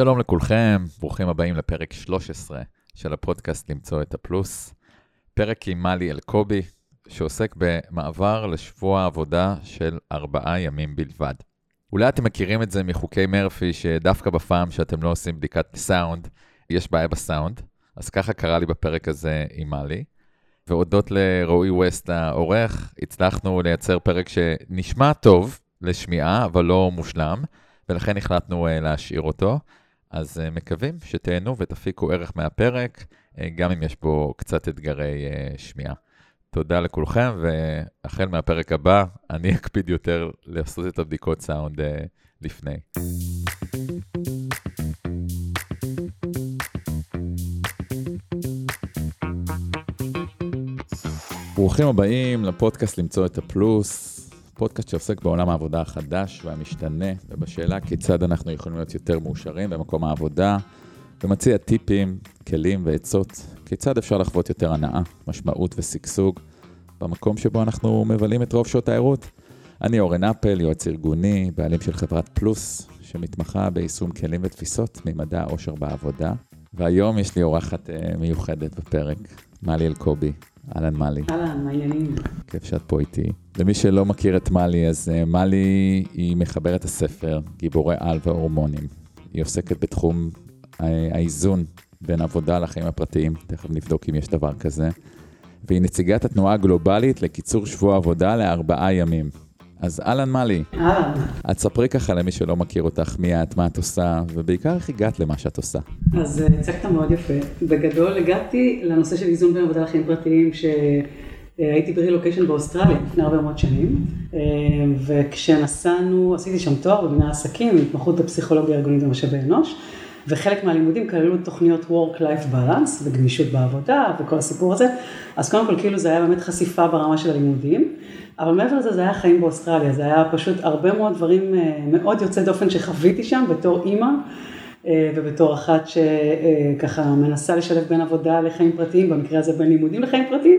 שלום לכולכם, ברוכים הבאים לפרק 13 של הפודקאסט למצוא את הפלוס. פרק עם מלי אלקובי, שעוסק במעבר לשבוע עבודה של ארבעה ימים בלבד. אולי אתם מכירים את זה מחוקי מרפי, שדווקא בפעם שאתם לא עושים בדיקת סאונד, יש בעיה בסאונד, אז ככה קרה לי בפרק הזה עם מלי. והודות לרועי ווסט העורך, הצלחנו לייצר פרק שנשמע טוב לשמיעה, אבל לא מושלם, ולכן החלטנו uh, להשאיר אותו. אז uh, מקווים שתהנו ותפיקו ערך מהפרק, uh, גם אם יש בו קצת אתגרי uh, שמיעה. תודה לכולכם, והחל מהפרק הבא, אני אקפיד יותר לעשות את הבדיקות סאונד לפני. ברוכים הבאים לפודקאסט למצוא את הפלוס, פודקאסט שעוסק בעולם העבודה החדש והמשתנה, ובשאלה כיצד אנחנו יכולים להיות יותר מאושרים במקום העבודה, ומציע טיפים, כלים ועצות, כיצד אפשר לחוות יותר הנאה, משמעות ושגשוג במקום שבו אנחנו מבלים את רוב שעות הערות. אני אורן אפל, יועץ ארגוני, בעלים של חברת פלוס, שמתמחה ביישום כלים ותפיסות ממדע העושר בעבודה. והיום יש לי אורחת uh, מיוחדת בפרק, מלי אלקובי. אהלן מלי. אהלן, מה העניינים? כיף שאת פה איתי. למי שלא מכיר את מלי, אז uh, מלי היא מחברת הספר, גיבורי על והורמונים. היא עוסקת בתחום uh, האיזון בין עבודה לחיים הפרטיים, תכף נבדוק אם יש דבר כזה. והיא נציגת התנועה הגלובלית לקיצור שבוע עבודה לארבעה ימים. אז אהלן מלי. אהלן. את ספרי ככה למי שלא מכיר אותך, מי את, מה את עושה, ובעיקר איך הגעת למה שאת עושה. אז הצגת מאוד יפה. בגדול הגעתי לנושא של איזון בין עבודה לחיים פרטיים, שהייתי ברילוקיישן באוסטרליה לפני הרבה מאוד שנים, וכשנסענו, עשיתי שם תואר במנהל עסקים, התמחות בפסיכולוגיה ארגונית ומשאבי אנוש. וחלק מהלימודים כללו תוכניות Work-Life Balance וגמישות בעבודה וכל הסיפור הזה, אז קודם כל כאילו זה היה באמת חשיפה ברמה של הלימודים, אבל מעבר לזה זה היה חיים באוסטרליה, זה היה פשוט הרבה מאוד דברים מאוד יוצאי דופן שחוויתי שם בתור אימא ובתור אחת שככה מנסה לשלב בין עבודה לחיים פרטיים, במקרה הזה בין לימודים לחיים פרטיים.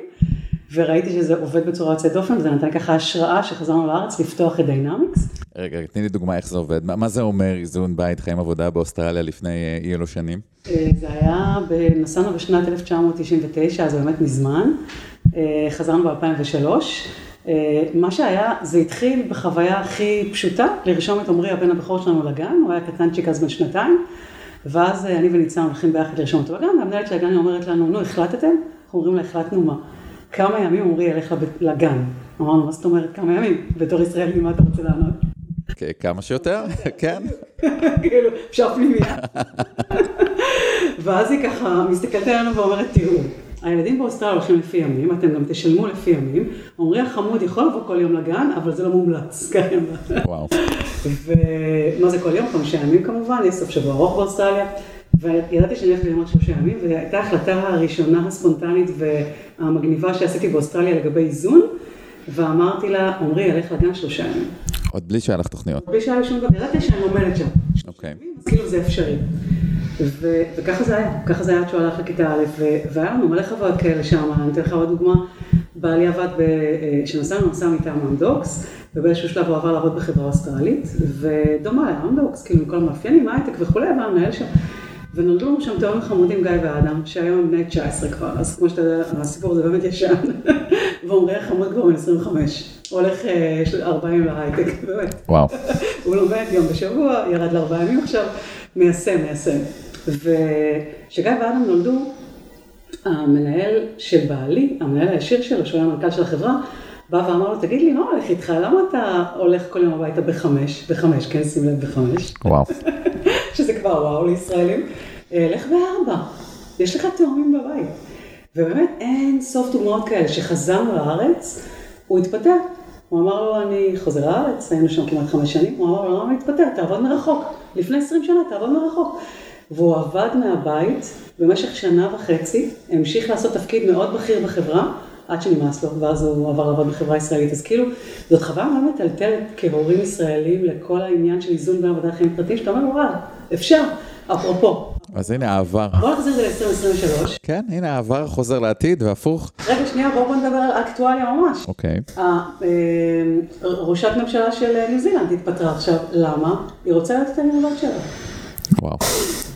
וראיתי שזה עובד בצורה יוצאת דופן, וזה נתן ככה השראה שחזרנו לארץ לפתוח את דיינמיקס. רגע, תני לי דוגמה איך זה עובד. מה, מה זה אומר איזון בית, חיים עבודה באוסטרליה לפני אי אלו שנים? זה היה, נסענו בשנת 1999, אז באמת מזמן. חזרנו ב-2003. מה שהיה, זה התחיל בחוויה הכי פשוטה, לרשום את עמרי, הבן הבכור שלנו לגן, הוא היה קטנצ'יק אז בן שנתיים. ואז אני וניצן הולכים ביחד לרשום אותו לגן, והמנהלת של הגן אומרת לנו, נו, החלטתם? אנחנו אומרים לה, החלטנו מה? כמה ימים עמרי ילך לגן. אמרנו, מה זאת אומרת כמה ימים? בתור ישראלי, מה אתה רוצה לענות? כמה שיותר, כן. כאילו, אפשר פנימיה. ואז היא ככה מסתכלת עלינו ואומרת, תראו, הילדים באוסטרליה הולכים לפי ימים, אתם גם תשלמו לפי ימים. עמרי החמוד יכול לבוא כל יום לגן, אבל זה לא מומלץ. וואו. ומה זה כל יום? חמישה ימים כמובן, יש סוף שבוע ארוך באוסטרליה. וידעתי שאני הולכת ללמוד שלושה ימים, והייתה ההחלטה הראשונה הספונטנית והמגניבה שעשיתי באוסטרליה לגבי איזון, ואמרתי לה, עמרי, ילך לגן שלושה ימים. עוד בלי שהיה לך תוכניות. בלי שהיה לי שום דבר, ידעתי שאני לומדת שם. אוקיי. כאילו זה אפשרי. וככה זה היה, ככה זה היה עד שהוא הלך לכיתה א', והיה לנו מלא חוויות כאלה שם, אני אתן לך עוד דוגמה, בעלי עבד, כשנסענו, נסע מטעם אמדוקס, ובאיזשהו שלב הוא עבר לעבוד בחברה אוסטרלית, ודומה לאמדוקס, כאילו עם כל המאפיינים, הייטק וכולי, והיה מנהל שם. ונולדו לנו שם תאומים חמודים גיא ואדם, שהיום הם בני 19 כבר, אז כמו שאתה יודע, הסיפור הזה באמת ישן, ועומרי החמוד כבר בן 25, הוא הולך 40 להייטק, באמת. וואו. הוא לומד יום בשבוע, ירד לארבעה ימים עכשיו, מיישם, מיישם. וכשגיא ואדם נולדו, המנהל של בעלי, המנהל הישיר שלו, שהוא היה המנכ"ל של החברה, בא ואמר לו, תגיד לי, מה הולך איתך? למה אתה הולך כל יום הביתה בחמש? בחמש, כן, שים לב, בחמש. וואו. שזה כבר וואו לישראלים. לך בארבע, יש לך תאומים בבית. ובאמת אין סוף דוגמאות כאלה. כשחזרנו לארץ, הוא התפטר. הוא אמר לו, אני חוזר לארץ, היינו שם כמעט חמש שנים, הוא אמר לו, למה להתפטר? תעבוד מרחוק. לפני עשרים שנה, תעבוד מרחוק. והוא עבד מהבית במשך שנה וחצי, המשיך לעשות תפקיד מאוד בכיר בחברה. עד שנמאס לו, ואז הוא עבר לעבוד בחברה ישראלית. אז כאילו, זאת חוויה מאוד מטלטלת כהורים ישראלים לכל העניין של איזון בין עבודה לחיים פרטיים, שאתה אומר, וואלה, אפשר, אפרופו. אז הנה העבר. בוא נחזיר את זה ל-2023. כן, הנה העבר חוזר לעתיד והפוך. רגע, שנייה, בואו נדבר על אקטואליה ממש. אוקיי. ראשת ממשלה של ניו זילנד התפטרה עכשיו, למה? היא רוצה להיות את הלימודות שלה. וואו.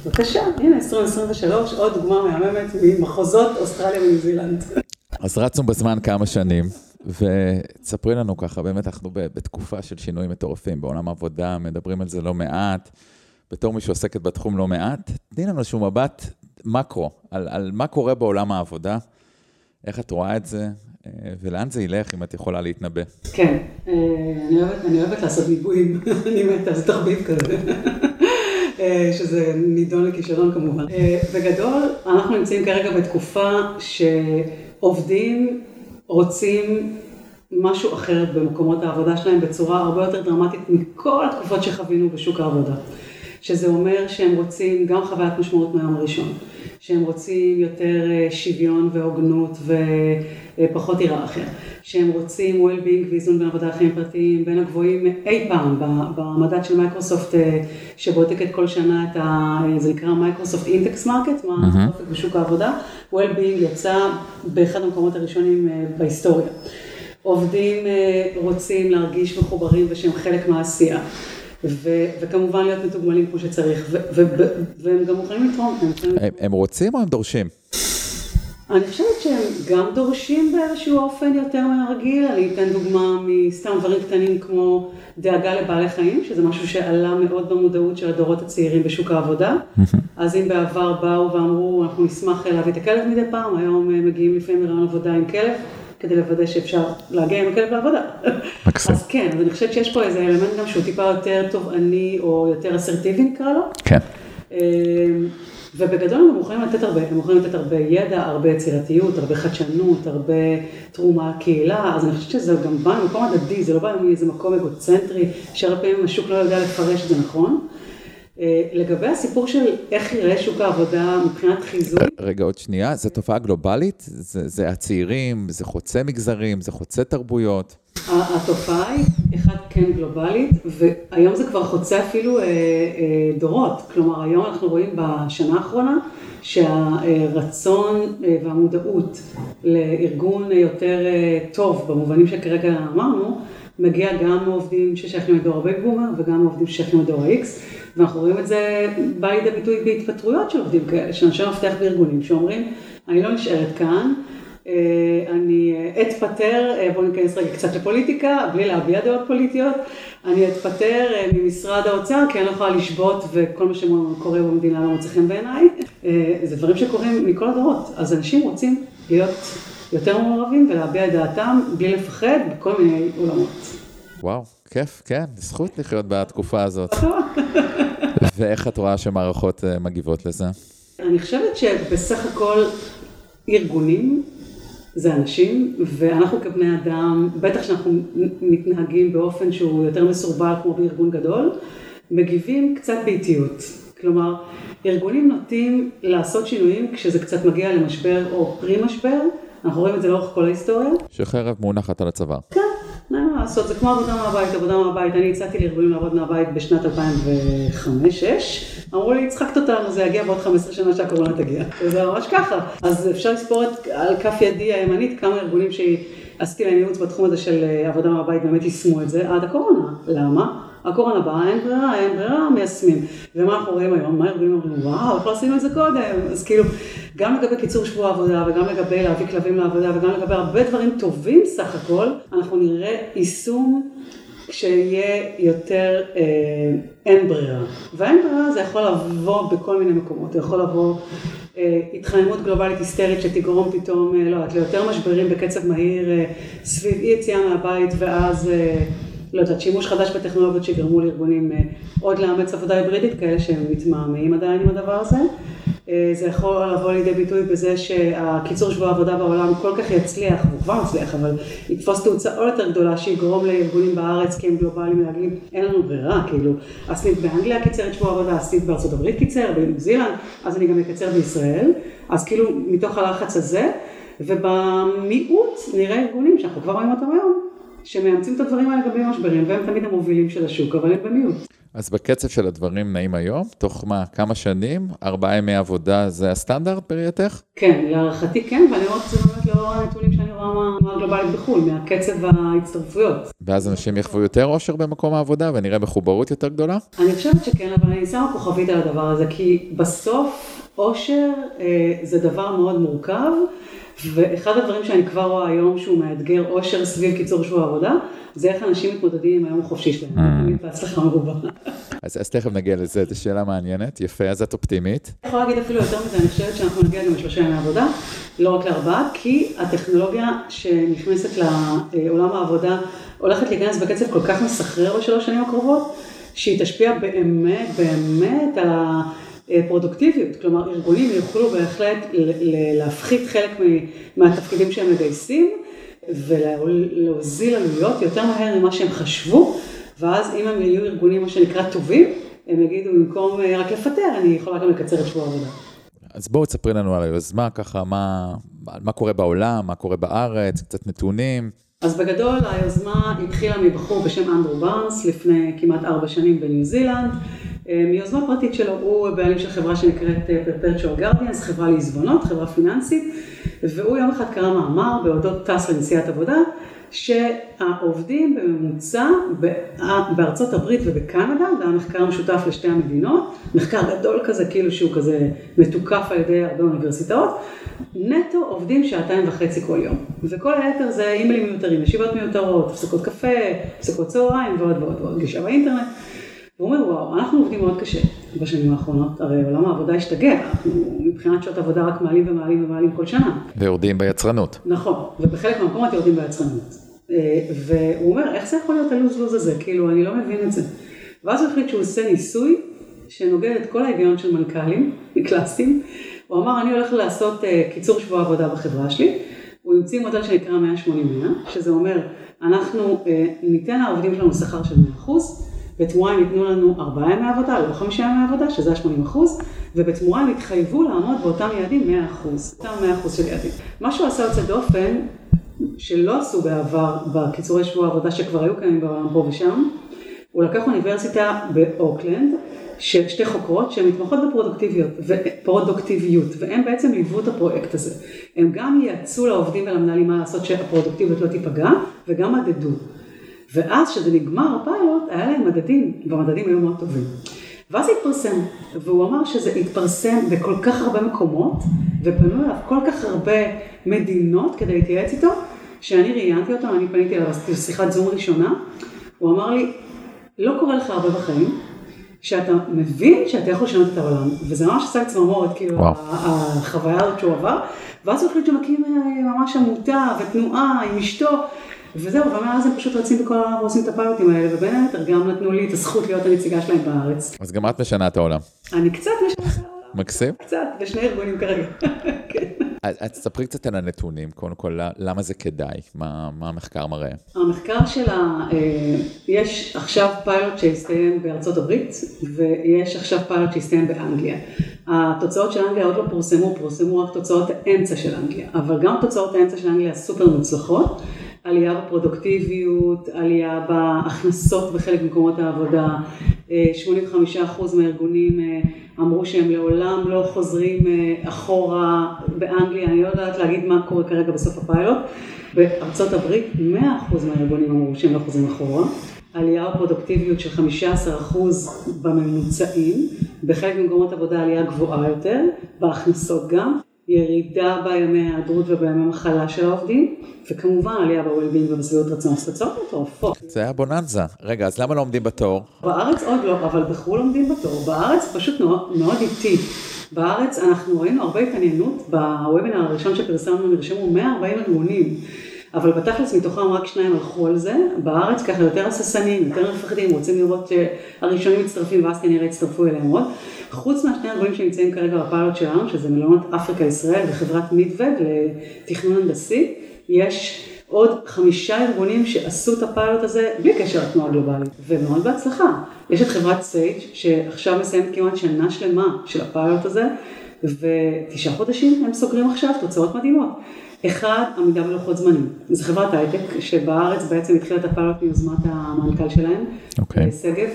בבקשה, הנה 2023, עוד דוגמה מהממת ממחוזות אוסטרליה וניו זילנד. אז רצנו בזמן כמה שנים, ותספרי לנו ככה, באמת אנחנו בתקופה של שינויים מטורפים בעולם העבודה, מדברים על זה לא מעט. בתור מי שעוסקת בתחום לא מעט, תני לנו איזשהו מבט מקרו, על, על מה קורה בעולם העבודה, איך את רואה את זה, אה, ולאן זה ילך, אם את יכולה להתנבא. כן, אה, אני אוהבת, אני אוהבת לעשות ניבויים, אני מתה, זה תחביב כזה. אה, שזה נידון לכישלון כמובן. בגדול, אנחנו נמצאים כרגע בתקופה שעובדים רוצים משהו אחר במקומות העבודה שלהם בצורה הרבה יותר דרמטית מכל התקופות שחווינו בשוק העבודה. שזה אומר שהם רוצים גם חוויית משמעות מהיום הראשון, שהם רוצים יותר אה, שוויון והוגנות ופחות היררכיה, שהם רוצים well-being ואיזון בין עבודה לחיים פרטיים בין הגבוהים אי פעם במדד של מייקרוסופט אה, שבודקת כל שנה את ה... זה נקרא Microsoft Index Market, מה האופק בשוק העבודה, well-being יצא באחד המקומות הראשונים אה, בהיסטוריה. עובדים רוצים להרגיש מחוברים ושהם חלק מהעשייה. ו- וכמובן להיות מתוגמלים כמו שצריך, ו- ו- והם גם מוכנים לתרום. הם, הם, הם רוצים או הם דורשים? אני חושבת שהם גם דורשים באיזשהו אופן יותר מהרגיל, אני אתן דוגמה מסתם דברים קטנים כמו דאגה לבעלי חיים, שזה משהו שעלה מאוד במודעות של הדורות הצעירים בשוק העבודה. אז אם בעבר באו ואמרו, אנחנו נשמח להביא את הכלב מדי פעם, היום מגיעים לפעמים לרעיון עבודה עם כלב. כדי לוודא שאפשר להגיע עם הכלב לעבודה. מקסים. אז כן, אז אני חושבת שיש פה איזה אלמנט גם שהוא טיפה יותר תובעני או יותר אסרטיבי נקרא לו. כן. אמ, ובגדול הם יכולים לתת הרבה, הם יכולים לתת הרבה ידע, הרבה יצירתיות, הרבה חדשנות, הרבה תרומה לקהילה, אז אני חושבת שזה גם בא ממקום הדדי, זה לא בא מאיזה מקום אגוצנטרי, שהרבה פעמים השוק לא יודע לפרש את זה נכון. אה, לגבי הסיפור של איך יראה שוק העבודה מבחינת חיזוי. רגע, עוד שנייה, זו תופעה גלובלית? זה, זה הצעירים, זה חוצה מגזרים, זה חוצה תרבויות? התופעה היא, אחד, כן גלובלית, והיום זה כבר חוצה אפילו אה, אה, דורות. כלומר, היום אנחנו רואים בשנה האחרונה שהרצון אה, והמודעות לארגון יותר אה, טוב, במובנים שכרגע אמרנו, מגיע גם מעובדים ששייכים לדור הבייק בומר וגם מעובדים ששייכים לדור ה-X. ואנחנו רואים את זה בא לידי ביטוי בהתפטרויות של עובדים כאלה, של אנשי מפתח בארגונים שאומרים, אני לא נשארת כאן, אה, אני אתפטר, אה, בואו ניכנס רגע קצת לפוליטיקה, בלי להביע דעות פוליטיות, אני אתפטר אה, ממשרד האוצר כי אני לא יכולה לשבות וכל מה שקורה במדינה לא מוצא חן בעיניי. זה דברים שקורים מכל הדורות, אז אנשים רוצים להיות יותר מעורבים ולהביע את דעתם בלי לפחד בכל מיני עולמות. וואו, כיף, כן, זכות לחיות בתקופה הזאת. ואיך את רואה שמערכות אה, מגיבות לזה? אני חושבת שבסך הכל ארגונים זה אנשים, ואנחנו כבני אדם, בטח שאנחנו מתנהגים באופן שהוא יותר מסורבל כמו בארגון גדול, מגיבים קצת באיטיות. כלומר, ארגונים נוטים לעשות שינויים כשזה קצת מגיע למשבר או פרי משבר, אנחנו רואים את זה לאורך כל ההיסטוריה. שחרב מונחת על הצוואר. כן, אין מה לעשות, זה כמו עבודה מהבית, עבודה מהבית. אני הצעתי לארגונים לעבוד מהבית בשנת 2005-2006, אמרו לי, הצחקת אותנו, זה יגיע בעוד 15 שנה שהקורונה תגיע. זה ממש ככה. אז אפשר לספור את, על כף ידי הימנית כמה ארגונים שעשיתי להם ייעוץ בתחום הזה של אה, עבודה מהבית באמת יישמו את זה עד הקורונה. למה? הקורונה באה, אין ברירה, אין ברירה, מיישמים. ומה אנחנו רואים היום? מה הארגונים אומרים? וואו, איך לא עשינו את זה קודם? אז כאילו, גם לגבי קיצור שבוע עבודה, וגם לגבי להביא כלבים לעבודה, וגם לגבי הרבה דברים טובים סך הכל, אנחנו נראה יישום כשיהיה יותר אה, אין ברירה. ואין ברירה זה יכול לבוא בכל מיני מקומות, זה יכול לבוא אה, התחממות גלובלית היסטרית שתגרום פתאום, אה, לא יודעת, ליותר משברים בקצב מהיר אה, סביב אי יציאה מהבית ואז אה, לא יודעת, שימוש חדש בטכנולוגיות שגרמו לארגונים אה, עוד לאמץ עבודה היברידית, כאלה שהם מתמהמהים עדיין עם הדבר הזה. אה, זה יכול לבוא לידי ביטוי בזה שהקיצור שבוע העבודה בעולם כל כך יצליח, הוא כבר מצליח, אבל יתפוס תאוצה עוד יותר גדולה שיגרום לארגונים בארץ כי הם גלובליים להגיד אין לנו ברירה, כאילו הסניף באנגליה קיצר את שבוע העבודה, הסניף בארצות הברית קיצר, בניו זילנד, אז אני גם אקצר בישראל, אז כאילו מתוך הלחץ הזה, ובמיעוט נראה ארגונים שאנחנו כבר רואים אותם היום, שמאמצים את הדברים האלה גם במשברים, והם תמיד המובילים של השוק, אבל הם במיעוט. אז בקצב של הדברים נעים היום, תוך מה, כמה שנים, ארבעה ימי עבודה זה הסטנדרט בראייתך? כן, להערכתי כן, ואני רואה את זה באמת לאור הנתונים שאני רואה התנועה הגלובלית בחו"ל, מהקצב ההצטרפויות. ואז אנשים יחוו יותר אושר במקום העבודה ונראה מחוברות יותר גדולה? אני חושבת שכן, אבל אני שמה כוכבית על הדבר הזה, כי בסוף אושר אה, זה דבר מאוד מורכב, ואחד הדברים שאני כבר רואה היום שהוא מאתגר אושר סביב קיצור שבוע עבודה, זה איך אנשים מתמודדים עם היום החופשי שלהם, תמיד בהצלחה מרובה. אז, תכף נגיע לזה, זו שאלה מעניינת, יפה, אז את אופטימית. אני יכולה להגיד אפילו יותר מזה, אני חושבת שאנחנו נגיע גם לשלושה ימי עבודה, לא רק לארבעה, כי הטכנולוגיה שנכנסת לעולם העבודה הולכת להיכנס בקצב כל כך מסחרר בשלוש שנים הקרובות, שהיא תשפיע באמת באמת על הפרודוקטיביות, כלומר ארגונים יוכלו בהחלט להפחית חלק מהתפקידים שהם מגייסים ולהוזיל עלויות יותר מהר ממה שהם חשבו, ואז אם הם יהיו ארגונים מה שנקרא טובים, הם יגידו במקום אה, רק לפטר, אני יכולה גם לקצר את שבוע העבודה. אז בואו תספרי לנו על היוזמה, ככה מה, מה קורה בעולם, מה קורה בארץ, קצת נתונים. אז בגדול היוזמה התחילה מבחור בשם אנדרו בארנס לפני כמעט ארבע שנים בניו זילנד. אה, מיוזמה פרטית שלו, הוא בעלים של חברה שנקראת אה, Perpetual Guardians, חברה לעזבונות, חברה פיננסית, והוא יום אחד קרא מאמר בעודות טס לנסיעת עבודה, שהעובדים בממוצע בארצות הברית ובקנדה, זה היה מחקר משותף לשתי המדינות, מחקר גדול כזה, כאילו שהוא כזה מתוקף על ידי הרבה אוניברסיטאות, נטו עובדים שעתיים וחצי כל יום, וכל היתר זה אימיילים מיותרים, ישיבות מיותרות, הפסקות קפה, הפסקות צהריים ועוד ועוד ועוד, גישה באינטרנט. והוא אומר, וואו, אנחנו עובדים מאוד קשה בשנים האחרונות, הרי עולם העבודה השתגע, אנחנו מבחינת שעות עבודה רק מעלים ומעלים ומעלים כל שנה. ויורדים ביצרנות. נכון, ובחלק מהמקומות יורדים ביצרנות. אה, והוא אומר, איך זה יכול להיות הלוז-לוז הזה? כאילו, אני לא מבין את זה. ואז הוא החליט שהוא עושה ניסוי שנוגד את כל ההיגיון של מנכ"לים קלאסיים. הוא אמר, אני הולך לעשות אה, קיצור שבוע עבודה בחברה שלי. הוא המציא מודל שנקרא 180-100, שזה אומר, אנחנו אה, ניתן לעובדים שלנו שכר של 100%, בתמורה הם ייתנו לנו ארבעה ימי עבודה, לא חמישה ימי עבודה, שזה ה-80 אחוז, ובתמורה הם יתחייבו לעמוד באותם יעדים 100 אחוז, אותם 100 אחוז של יעדים. מה שהוא עשה יוצא דופן, שלא עשו בעבר בקיצורי שבוע עבודה שכבר היו קיימים בעולם פה ושם, הוא לקח אוניברסיטה באוקלנד, של שתי חוקרות שהן מתמחות בפרודוקטיביות, פרודוקטיביות, והן בעצם ליוו את הפרויקט הזה. הם גם ייעצו לעובדים ולמנהלים מה לעשות שהפרודוקטיביות לא תיפגע, וגם מדדו. ואז כשזה נגמר הפיילוט, היה להם מדדים, והמדדים היו מאוד טובים. ואז התפרסם, והוא אמר שזה התפרסם בכל כך הרבה מקומות, ופנו אליו כל כך הרבה מדינות כדי להתייעץ איתו, שאני ראיינתי אותו, אני פניתי אליו, עשיתי שיחת זום ראשונה, הוא אמר לי, לא קורה לך הרבה בחיים, שאתה מבין שאתה יכול לשנות את העולם, וזה ממש עשה צמרמורת, כאילו, וואו. החוויה הזאת שהוא עבר, ואז הוא החליט שמקים אה, ממש עמותה ותנועה עם אשתו, וזהו, ומאז הם פשוט רצים בכל העולם ועושים את הפיילוטים האלה, ובין היתר גם נתנו לי את הזכות להיות הנציגה שלהם בארץ. אז גם את משנה את העולם. אני קצת משנה את העולם. מקסים. קצת, בשני ארגונים כרגע. כן. אז תספרי קצת על הנתונים, קודם כל, למה זה כדאי? מה, מה המחקר מראה? המחקר שלה, אה, יש עכשיו פיילוט שהסתיים בארצות הברית, ויש עכשיו פיילוט שהסתיים באנגליה. התוצאות של אנגליה עוד לא פורסמו, פורסמו רק תוצאות האמצע של אנגליה, אבל גם תוצאות האמצע של אנגליה סופר מוצלחות. עלייה בפרודוקטיביות, עלייה בהכנסות בחלק ממקומות העבודה, 85% מהארגונים אה, אמרו שהם לעולם לא חוזרים אה, אחורה באנגליה, אני לא יודעת להגיד מה קורה כרגע בסוף הפיילוט, בארצות הברית 100% מהארגונים אמרו שהם לא חוזרים אחורה, עלייה בפרודוקטיביות של 15% בממוצעים, בחלק ממקומות עבודה עלייה גבוהה יותר, בהכנסות גם, ירידה בימי ההיעדרות ובימי מחלה של העובדים, וכמובן עלייה ב-well-being ובשביעות רצון, תוצאות מטורפות. זה היה בוננזה. רגע, אז למה לא עומדים בתור? בארץ עוד לא, אבל בחו"ל עומדים בתור. בארץ פשוט מאוד איטי. בארץ אנחנו ראינו הרבה התעניינות, בוובינר הראשון שפרסמנו נרשמו 140 ארגונים. אבל בתכלס מתוכם רק שניים הלכו על זה, בארץ ככה יותר הססנים, יותר מפחדים, רוצים לראות שהראשונים מצטרפים ואז כנראה יצטרפו אליהם עוד. חוץ מהשני ארגונים שנמצאים כרגע בפיילוט שלנו, שזה מלונות אפריקה ישראל וחברת מידווד לתכנון הנדסי, יש עוד חמישה ארגונים שעשו את הפיילוט הזה בלי קשר לתנועה גלובלית, ומאוד בהצלחה. יש את חברת סייג' שעכשיו מסיימת כמעט שנה שלמה של הפיילוט הזה, ותשעה חודשים הם סוגרים עכשיו תוצאות מדהימות. אחד, עמידה בלוחות זמנים. זו חברת הייטק שבארץ בעצם התחילה את הפיילוט מיוזמת המנכ"ל שלהם, אוקיי. okay. שגב,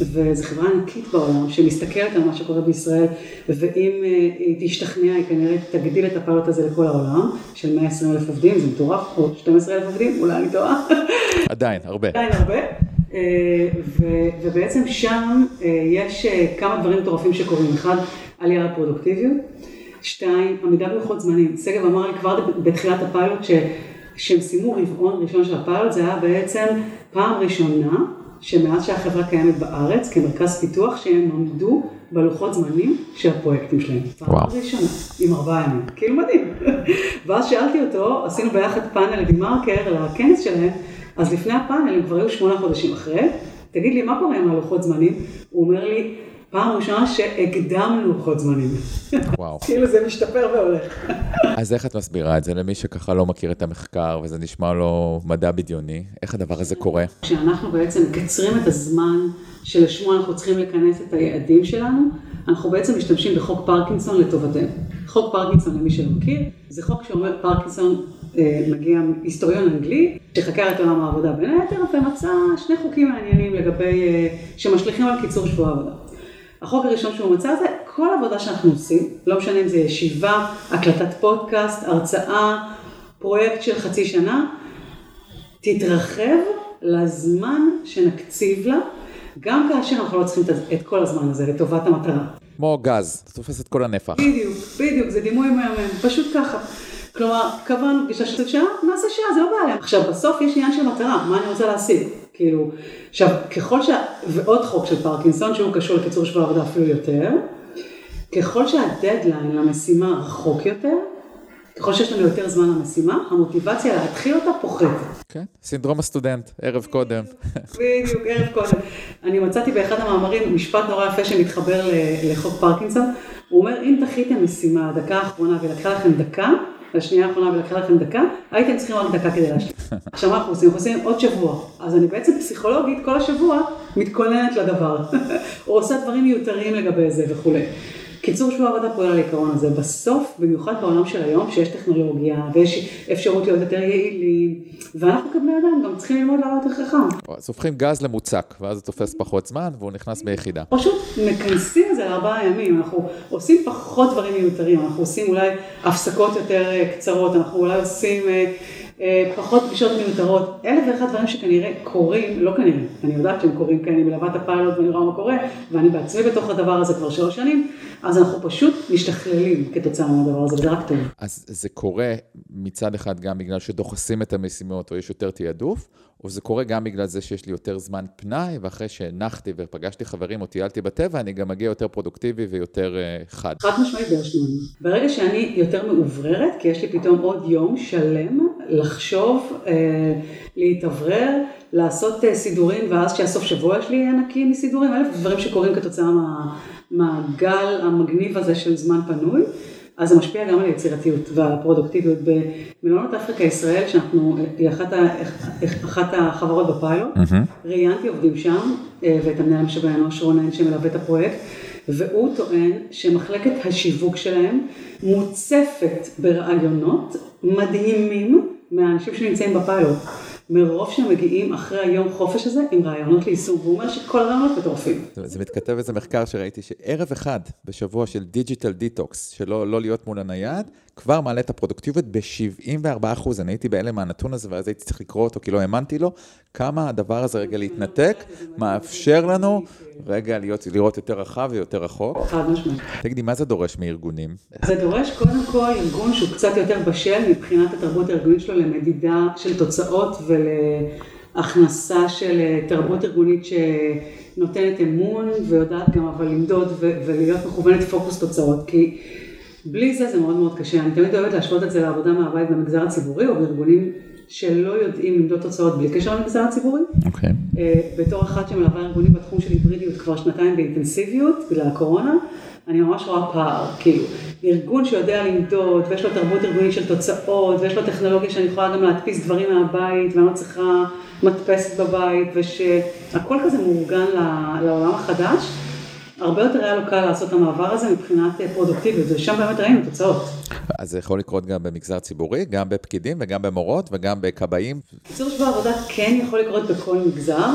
וזו חברה ענקית בעולם שמסתכלת על מה שקורה בישראל, ואם אה, היא תשתכנע היא כנראה תגדיל את הפיילוט הזה לכל העולם, של 120 אלף עובדים, זה מטורף, או 12 אלף עובדים, אולי אני טועה. עדיין, הרבה. עדיין הרבה. אה, ו- ובעצם שם אה, יש כמה דברים מטורפים שקורים. אחד, עלייה לפרודוקטיביות. שתיים, עמידה בלוחות זמנים. שגב אמר לי כבר בתחילת הפיילוט שכשהם סיימו רבעון ראשון של הפיילוט, זה היה בעצם פעם ראשונה שמאז שהחברה קיימת בארץ כמרכז פיתוח, שהם עמדו בלוחות זמנים של הפרויקטים שלהם. וואו. פעם ראשונה, עם ארבעה ימים, כאילו מדהים. ואז שאלתי אותו, עשינו ביחד פאנל בדימרקר לכנס שלהם, אז לפני הפאנל הם כבר היו שמונה חודשים אחרי, תגיד לי, מה קורה עם הלוחות זמנים? הוא אומר לי, פעם ראשונה שהקדמנו לוחות זמנים. וואו. כאילו זה משתפר והולך. אז איך את מסבירה את זה למי שככה לא מכיר את המחקר וזה נשמע לו מדע בדיוני? איך הדבר הזה קורה? כשאנחנו בעצם מקצרים את הזמן שלשמו אנחנו צריכים לכנס את היעדים שלנו, אנחנו בעצם משתמשים בחוק פרקינסון לטובתנו. חוק פרקינסון, למי שלא מכיר, זה חוק שאומר פרקינסון אה, מגיע היסטוריון אנגלי, שחקר את עולם העבודה בין היתר, ומצא שני חוקים מעניינים לגבי, אה, שמשליכים על קיצור שבוע העבודה. החוק הראשון שהוא מצא זה כל עבודה שאנחנו עושים, לא משנה אם זה ישיבה, הקלטת פודקאסט, הרצאה, פרויקט של חצי שנה, תתרחב לזמן שנקציב לה, גם כאשר אנחנו לא צריכים את כל הזמן הזה לטובת המטרה. כמו גז, אתה תופס את כל הנפח. בדיוק, בדיוק, זה דימוי מהמם, פשוט ככה. כלומר, קבענו פגישה של שעה, נעשה שעה, זה לא בעיה. עכשיו, בסוף יש עניין של מטרה, מה אני רוצה להשיג? כאילו, עכשיו, ככל ש... ועוד חוק של פרקינסון, שהוא קשור לקיצור שבוע עבודה אפילו יותר, ככל שהדדליין למשימה רחוק יותר, ככל שיש לנו יותר זמן למשימה, המוטיבציה להתחיל אותה פוחתת. כן, סינדרום הסטודנט, ערב קודם. בדיוק, ערב קודם. אני מצאתי באחד המאמרים משפט נורא יפה שמתחבר לחוק פרקינסון. הוא אומר, אם דחיתם משימה דקה האחרונה ולקחה לכם דקה, לשנייה האחרונה ולקחה לכם דקה, הייתם צריכים רק דקה כדי להשלים. עכשיו מה אנחנו עושים? אנחנו עושים עוד שבוע. אז אני בעצם פסיכולוגית כל השבוע מתכוננת לדבר. או עושה דברים מיותרים לגבי זה וכולי. קיצור שבוע עבודה פועל על העיקרון הזה. בסוף, במיוחד בעולם של היום, שיש טכנולוגיה ויש אפשרות להיות יותר יעילים, ואנחנו כבני אדם גם צריכים ללמוד לעלות יותר חכם. אז הופכים גז למוצק, ואז הוא תופס פחות זמן והוא נכנס ביחידה. פשוט מכנסים את זה לארבעה ימים, אנחנו עושים פחות דברים מיותרים, אנחנו עושים אולי הפסקות יותר אה, קצרות, אנחנו אולי עושים... אה, פחות פגישות מיותרות, אלף ואחד דברים שכנראה קורים, לא כנראה, אני יודעת שהם קורים כי אני מלווה את הפיילוט ואני רואה מה קורה, ואני בעצמי בתוך הדבר הזה כבר שלוש שנים, אז אנחנו פשוט משתכללים כתוצאה מהדבר הזה, וזה רק טוב. אז זה קורה מצד אחד גם בגלל שדוחסים את המשימות או יש יותר תעדוף, או זה קורה גם בגלל זה שיש לי יותר זמן פנאי, ואחרי שהנחתי ופגשתי חברים או טיילתי בטבע, אני גם מגיע יותר פרודוקטיבי ויותר uh, חד. חד משמעית בהשמונה. ברגע שאני יותר מאובררת, כי יש לי פתאום עוד יום שלם לחשוב, uh, להתאוורר, לעשות uh, סידורים, ואז כשהסוף שבוע שלי יהיה נקי מסידורים, אלף דברים שקורים כתוצאה מה, מהגל המגניב הזה של זמן פנוי. אז זה משפיע גם על היצירתיות והפרודוקטיביות. במלונות אפריקה ישראל, שאנחנו, היא אחת, ה, אחת החברות בפיילוט, mm-hmm. ראיינתי עובדים שם, אה, ואת המנהל משאבי האנוש רונן שמלווה את הפרויקט, והוא טוען שמחלקת השיווק שלהם מוצפת ברעיונות מדהימים מהאנשים שנמצאים בפיילוט. מרוב שהם מגיעים אחרי היום חופש הזה עם רעיונות ליישום, והוא אומר שכל הרעיונות מטורפים. זה, מתכתב איזה מחקר שראיתי, שערב אחד בשבוע של digital detox, שלא לא להיות מול הנייד, כבר מעלה את הפרודוקטיביות ב-74 אני הייתי בהלם מהנתון הזה, ואז הייתי צריך לקרוא אותו, כי לא האמנתי לו, כמה הדבר הזה רגע להתנתק, מאפשר לנו רגע להיות, לראות יותר רחב ויותר רחוק. חד משמעית. תגידי, מה זה דורש מארגונים? זה דורש קודם כל ארגון שהוא קצת יותר בשל מבחינת התרבות הארגונית שלו למדידה של תוצאות ולהכנסה של תרבות ארגונית שנותנת אמון ויודעת גם אבל למדוד ולהיות מכוונת פוקוס תוצאות. כי בלי זה זה מאוד מאוד קשה. אני תמיד אוהבת להשוות את זה לעבודה מהבית במגזר הציבורי או בארגונים שלא יודעים למדוד תוצאות בלי קשר למגזר הציבורי. אוקיי. Okay. אה, בתור אחת שמלווה ארגונים בתחום של היברידיות כבר שנתיים באינטנסיביות בגלל הקורונה, אני ממש רואה פער, כאילו, ארגון שיודע למדוד ויש לו תרבות ארגונית של תוצאות ויש לו טכנולוגיה שאני יכולה גם להדפיס דברים מהבית ואני לא צריכה מדפסת בבית ושהכל כזה מאורגן לעולם החדש. הרבה יותר היה לו קל לעשות את המעבר הזה מבחינת אה, פרודוקטיביות, ושם באמת ראינו תוצאות. אז זה יכול לקרות גם במגזר ציבורי, גם בפקידים וגם במורות וגם בכבאים. קיצור שבוע עבודה כן יכול לקרות בכל מגזר,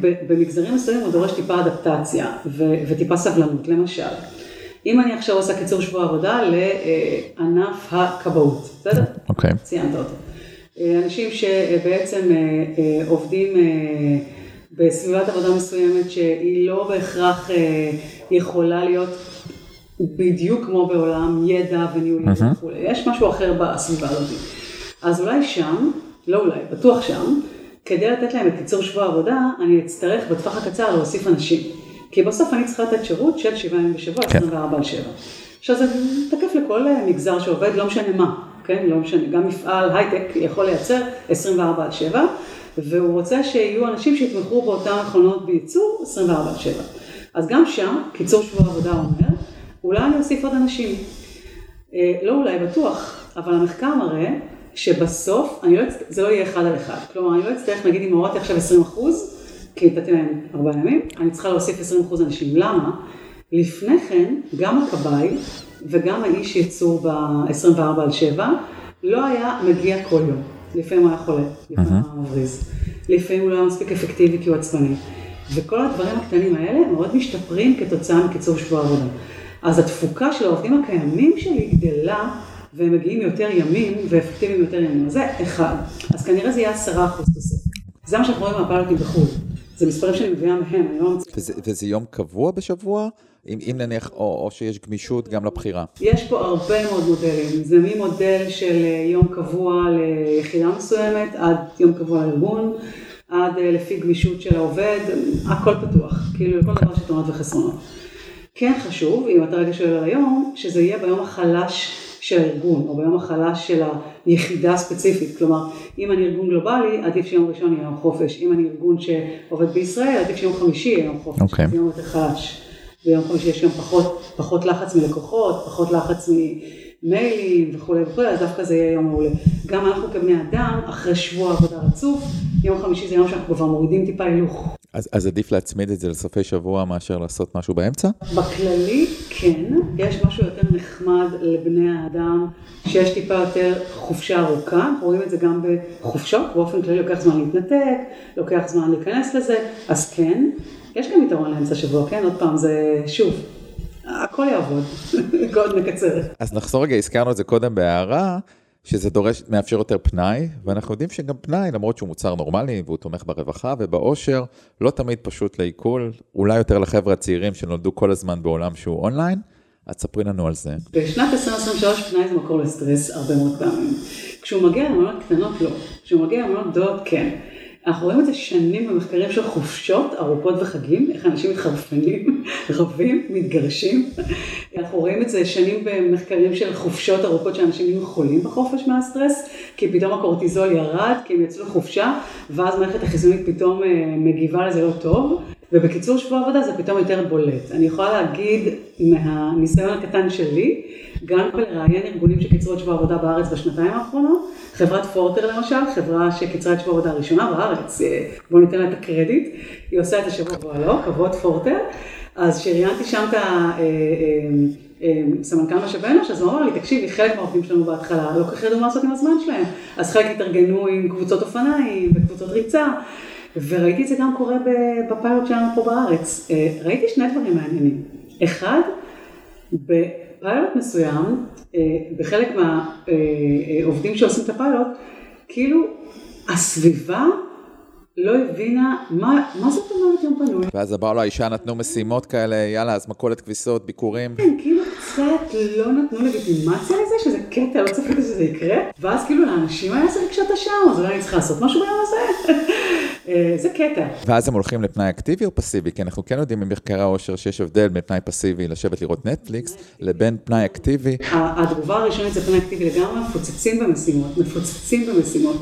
במגזרים מסוימים הוא דורש טיפה אדפטציה ו- וטיפה סבלנות, למשל. אם אני עכשיו עושה קיצור שבוע עבודה לענף הכבאות, בסדר? אוקיי. Okay. ציינת אותו. אה, אנשים שבעצם אה, אה, עובדים בסביבת עבודה מסוימת שהיא לא בהכרח יכולה להיות בדיוק כמו בעולם ידע וניהולים uh-huh. וכולי, יש משהו אחר בסביבה הזאת. אז אולי שם, לא אולי, בטוח שם, כדי לתת להם את קיצור שבוע עבודה, אני אצטרך בטווח הקצר להוסיף אנשים. כי בסוף אני צריכה לתת שירות של שבעה ימים בשבוע, כן. 24 על 7. עכשיו זה תקף לכל מגזר שעובד, לא משנה מה. כן? לא משנה, גם מפעל הייטק יכול לייצר 24 על 7, והוא רוצה שיהיו אנשים שיתמכו באותן מכונות בייצור 24 על 7. אז גם שם, קיצור שבוע עבודה אומר, אולי אני אוסיף עוד אנשים. אה, לא אולי, בטוח, אבל המחקר מראה שבסוף, אני לא, זה לא יהיה אחד על אחד. כלומר, אני לא אצטרך, נגיד אם הורדתי עכשיו 20 אחוז, כי נתתי להם 4 ימים, אני צריכה להוסיף 20 אחוז אנשים. למה? לפני כן, גם הכבאי וגם האיש ייצור ב-24 על 7 לא היה מגיע כל יום. לפעמים הוא היה חולה, לפעמים הוא היה מבריז, לפעמים הוא לא היה מספיק אפקטיבי כי הוא עצבני. וכל הדברים הקטנים האלה מאוד משתפרים כתוצאה מקיצור שבוע עבודה. אז התפוקה של העובדים הקיימים שלי גדלה, והם מגיעים יותר ימים ואפקטיביים יותר ימים. זה אחד. אז כנראה זה יהיה עשרה אחוז תוספת. זה מה שאנחנו רואים מהפיילוטים בחו"ל. זה מספרים שאני מביאה מהם, אני לא מצליחה. וזה, וזה יום קבוע בשבוע? אם, אם נניח, או, או שיש גמישות גם לבחירה. יש פה הרבה מאוד מודלים, זה ממודל של אה, יום קבוע ליחידה מסוימת, עד יום קבוע לארגון, עד אה, לפי גמישות של העובד, הכל פתוח, כאילו לכל דבר יש יתרונות וחסרונות. כן חשוב, אם אתה רגע שואל על היום, שזה יהיה ביום החלש של הארגון, או ביום החלש של היחידה הספציפית. כלומר, אם אני ארגון גלובלי, עדיף שיום ראשון יהיה יום חופש. אם אני ארגון שעובד בישראל, עדיף שיום חמישי יהיה יום חופש. Okay. זה יום יותר חלש. ביום חמישי יש גם פחות, פחות לחץ מלקוחות, פחות לחץ ממיילים וכולי וכולי, אז דווקא זה יהיה יום מעולה. גם אנחנו כבני אדם, אחרי שבוע עבודה רצוף, יום חמישי זה יום שאנחנו כבר מורידים טיפה הילוך. אז, אז עדיף להצמיד את זה לסופי שבוע מאשר לעשות משהו באמצע? בכללי כן, יש משהו יותר נחמד לבני האדם, שיש טיפה יותר חופשה ארוכה, רואים את זה גם בחופשות, באופן כללי לוקח זמן להתנתק, לוקח זמן להיכנס לזה, אז כן. יש גם יתרון לאמצע שבוע, כן? עוד פעם, זה שוב, הכל יעבוד, עוד נקצר. אז נחזור רגע, הזכרנו את זה קודם בהערה, שזה דורש, מאפשר יותר פנאי, ואנחנו יודעים שגם פנאי, למרות שהוא מוצר נורמלי והוא תומך ברווחה ובאושר, לא תמיד פשוט לעיכול, אולי יותר לחבר'ה הצעירים שנולדו כל הזמן בעולם שהוא אונליין, אז ספרי לנו על זה. בשנת 2023 פנאי זה מקור לסטרס הרבה מאוד פעמים. כשהוא מגיע למנות קטנות לא, כשהוא מגיע למנות גדולות כן. אנחנו רואים את זה שנים במחקרים של חופשות ארוכות וחגים, איך אנשים מתחרפנים, רבים, מתגרשים. אנחנו רואים את זה שנים במחקרים של חופשות ארוכות שאנשים יהיו חולים בחופש מהסטרס, כי פתאום הקורטיזול ירד, כי הם יצאו לחופשה, ואז מערכת החיסונית פתאום אה, מגיבה לזה לא טוב. ובקיצור שבוע עבודה זה פתאום יותר בולט. אני יכולה להגיד מהניסיון הקטן שלי, גם בלראיין ארגונים שקיצרו את שבוע עבודה בארץ בשנתיים האחרונות, חברת פורטר למשל, חברה שקיצרה את שבוע עבודה הראשונה בארץ, אה, בואו ניתן לה את הקרדיט, היא עושה את זה שבוע עבודה לא, כבוד פורטר, אז כשראיינתי שם את הסמנכ"ל אה, אה, משאבי אנוש, אז הוא אמר לי, תקשיבי, חלק מהעובדים שלנו בהתחלה לא כל כך ידעו מה לעשות עם הזמן שלהם, אז חלק התארגנו עם קבוצות אופניים וקבוצות ריצה. וראיתי את זה גם קורה בפיילוט שלנו פה בארץ. ראיתי שני דברים מעניינים. אחד, בפיילוט מסוים, אה, בחלק מהעובדים שעושים את הפיילוט, כאילו הסביבה לא הבינה מה, מה זאת אומרת יום פנוי. ואז הבעל האישה נתנו משימות כאלה, יאללה, אז מכולת כביסות, ביקורים. כן, כאילו קצת לא נתנו לגיטימציה לזה, שזה קטע, לא צפיתי שזה יקרה, ואז כאילו לאנשים היה איזה רגשת אשם, אז אולי אני צריכה לעשות משהו ביום הזה. אה, זה קטע. ואז הם הולכים לפנאי אקטיבי או פסיבי? כי אנחנו כן יודעים ממחקרי העושר שיש הבדל בין פנאי פסיבי, לשבת לראות נטפליקס, לבין פנאי אקטיבי. התגובה הראשונית זה פנאי אקטיבי לגמרי, מפוצצים במשימות, מפוצצים במשימות.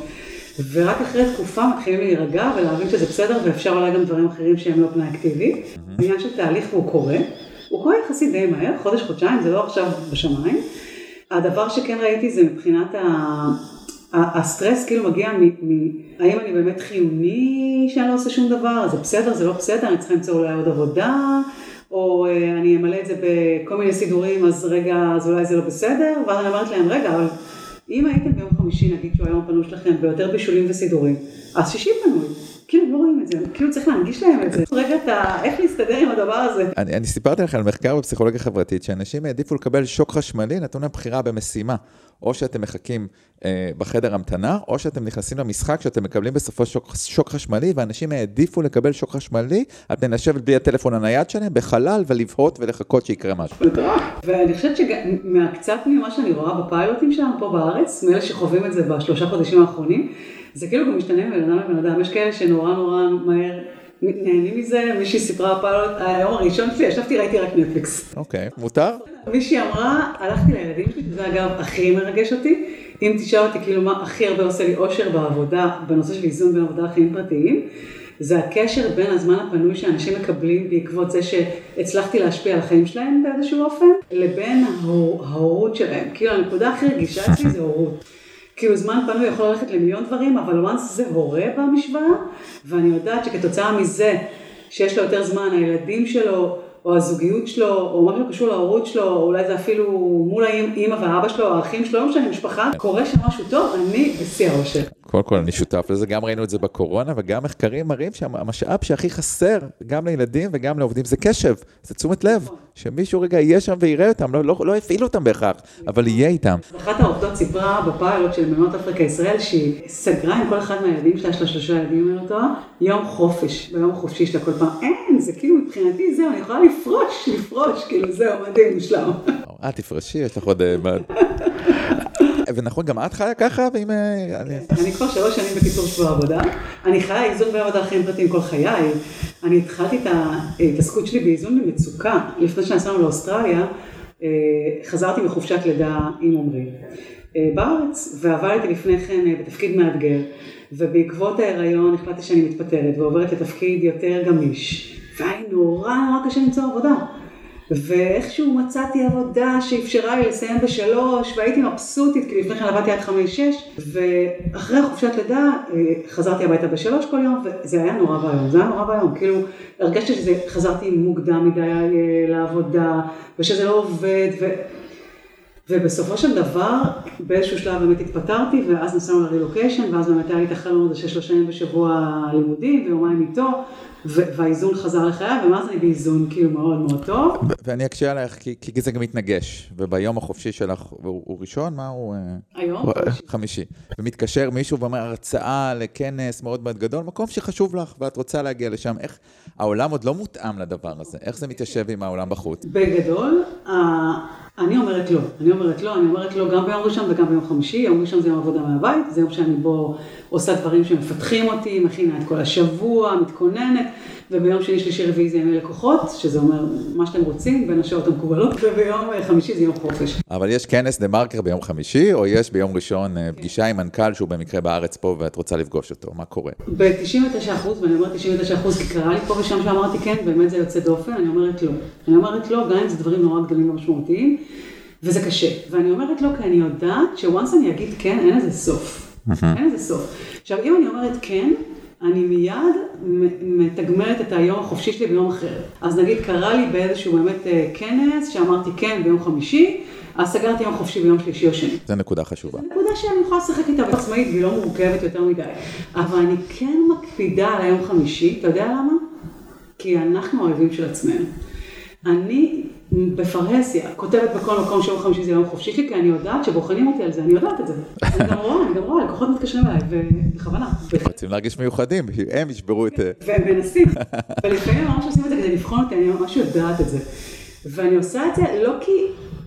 ורק אחרי תקופה מתחילים להירגע ולהבין שזה בסדר ואפשר אולי גם דברים אחרים שהם לא פנאי אקטיבי. עניין של תהליך והוא קורה. הוא קורה יחסית די מהר, חודש, חודשיים, זה לא עכשיו בשמיים. הדבר שכן ראיתי זה מבחינת ה... הסטרס כאילו מגיע מ... מ... האם אני באמת חיוני שאני לא עושה שום דבר, זה בסדר, זה לא בסדר, אני צריכה למצוא אולי עוד עבודה, או אה, אני אמלא את זה בכל מיני סידורים, אז רגע, אז אולי זה לא בסדר, ואז אני אומרת להם, רגע, אבל אם הייתם ביום חמישי, נגיד שהוא היום הפנוי שלכם ביותר בישולים וסידורים, אז שישי פנוי. כאילו לא רואים את זה, כאילו צריך להנגיש להם את זה. רגע, אתה, איך להסתדר עם הדבר הזה? אני, אני סיפרתי לך על מחקר בפסיכולוגיה חברתית, שאנשים העדיפו לקבל שוק חשמלי, נתון להם בחירה במשימה. או שאתם מחכים אה, בחדר המתנה, או שאתם נכנסים למשחק שאתם מקבלים בסופו שוק, שוק חשמלי, ואנשים העדיפו לקבל שוק חשמלי, על פני לשבת בלי הטלפון הנייד שלהם בחלל ולבהות ולחכות שיקרה משהו. ואני חושבת שמקצת ממה שאני רואה בפיילוטים שלנו פה בארץ, מאלה שחווים את זה בשלושה חודשים האחרונים, זה כאילו גם משתנה מבן אדם לבן אדם, יש כאלה שנורא נורא מהר נהנים מזה, מישהי סיפרה פיילוט, היום הראשון שלי, ישבתי ראיתי רק נטפליקס. אוקיי, מותר? מישהי אמרה, הלכתי לילדים שלי, זה אגב הכי מרגש אותי, אם תשאל אותי כאילו מה הכי הרבה עושה לי אושר בעבודה, בנושא של איזון בין עבודה לחיים פרטיים, זה הקשר בין הזמן הפנוי שאנשים מקבלים בעקבות זה שהצלחתי להשפיע על החיים שלהם באיזשהו אופן, לבין ההורות שלהם. כאילו הנקודה הכי רגישה אצלי זה הורות. כאילו זמן פנוי יכול ללכת למיליון דברים, אבל once זה הורה במשוואה, ואני יודעת שכתוצאה מזה שיש לו יותר זמן, הילדים שלו, או הזוגיות שלו, או משהו קשור להורות שלו, או אולי זה אפילו מול האמא והאבא שלו, או האחים שלו, לא משנה, משפחה, קורה שם משהו טוב, אני בשיא האושר. קודם כל אני שותף לזה, גם ראינו את זה בקורונה, וגם מחקרים מראים שהמשאב שהכי חסר, גם לילדים וגם לעובדים, זה קשב, זה תשומת לב, שמישהו רגע יהיה שם ויראה אותם, לא, לא, לא יפעיל אותם בהכרח, אבל יהיה איתם. אחת העובדות סיפרה בפיילוט של מלונות אפריקה ישראל, שהיא סגרה עם כל אחד מהילדים שלה, יש לה שלושה ילדים ממנו תואר, יום חופש, ביום החופשי שלה כל פעם, אין, זה כאילו מבחינתי זהו, אני יכולה לפרוש, לפרוש, כאילו זהו, מדהים, מושלם. את תפרשי, יש לך עוד... ונכון, גם את חיה ככה? ואם... אה, אני כבר שלוש שנים בקיצור שבוע עבודה. אני חיה איזון בעבודה חיים פרטיים כל חיי. אני התחלתי את ההתעסקות שלי באיזון במצוקה. לפני שנסענו לאוסטרליה, אה, חזרתי מחופשת לידה עם עומרי אה, בארץ, ועבדתי לפני כן בתפקיד מאתגר. ובעקבות ההיריון החלטתי שאני מתפטרת ועוברת לתפקיד יותר גמיש. והיה נורא נורא קשה למצוא עבודה. ואיכשהו מצאתי עבודה שאפשרה לי לסיים בשלוש, והייתי מבסוטית, כי לפני כן עבדתי עד חמש-שש, ואחרי חופשת לידה אה, חזרתי הביתה בשלוש כל יום, וזה היה נורא ואיום, זה היה נורא ואיום, כאילו הרגשתי שחזרתי מוקדם מדי אה, לעבודה, ושזה לא עובד, ו... ובסופו של דבר, באיזשהו שלב באמת התפטרתי, ואז נסענו לרילוקיישן, ואז באמת היה לי את החלום הזה של שלושה ימים בשבוע לימודים, ויומיים איתו, והאיזון חזר לחיי, ומאז אני באיזון כאילו מאוד מאוד טוב. ואני אקשה עלייך, כי, כי זה גם מתנגש, וביום החופשי שלך, הוא, הוא ראשון? מה הוא? אה? היום? הוא, חמישי. חמישי. ומתקשר מישהו ואומר, הרצאה לכנס מאוד מאוד גדול, מקום שחשוב לך, ואת רוצה להגיע לשם. איך, העולם עוד לא מותאם לדבר הזה, איך זה מתיישב עם העולם בחוץ? בגדול, אני אומרת לא, אני אומרת לא, אני אומרת לא גם ביום ראשון וגם ביום חמישי, יום ראשון זה יום עבודה מהבית, זה יום שאני בו עושה דברים שמפתחים אותי, מכינה את כל השבוע, מתכוננת, וביום שני, שלישי, רביעי זה ימי לקוחות, שזה אומר מה שאתם רוצים, בין השעות המקובלות, וביום חמישי זה יום חופש. אבל יש כנס דה מרקר ביום חמישי, או יש ביום ראשון אה, פגישה עם מנכ"ל שהוא במקרה בארץ פה ואת רוצה לפגוש אותו, מה קורה? ב-99 ואני אומרת 99 כי קרה לי פה ושם שאמרתי כן, באמת זה יוצא דופן, אני אומרת לא. אני אומרת לא, גם אם זה דברים נורא גדולים ומשמעותיים, וזה קשה. ואני אומרת לא, כי אני יודעת שוואנס אני אגיד כן, אין לזה סוף. אין לזה סוף. עכשיו, אם אני אומרת כן, אני מיד מתגמלת את היום החופשי שלי ביום אחר. אז נגיד קרה לי באיזשהו באמת אה, כנס, שאמרתי כן ביום חמישי, אז סגרתי יום חופשי ביום שלישי או שני. זו נקודה חשובה. זו נקודה שאני יכולה לשחק איתה בעצמאית והיא לא מורכבת יותר מדי. אבל אני כן מקפידה על היום חמישי, אתה יודע למה? כי אנחנו האויבים של עצמנו. אני בפרהסיה, כותבת בכל מקום שיום חמישי זה יום חופשי שלי, כי אני יודעת שבוחנים אותי על זה, אני יודעת את זה. אני גם רואה, אני גם רואה, לקוחות מתקשרים אליי, ובכוונה. רוצים להרגיש מיוחדים, הם ישברו את... והם מנסים, ולפעמים ממש עושים את זה כדי לבחון אותי, אני ממש יודעת את זה. ואני עושה את זה לא כי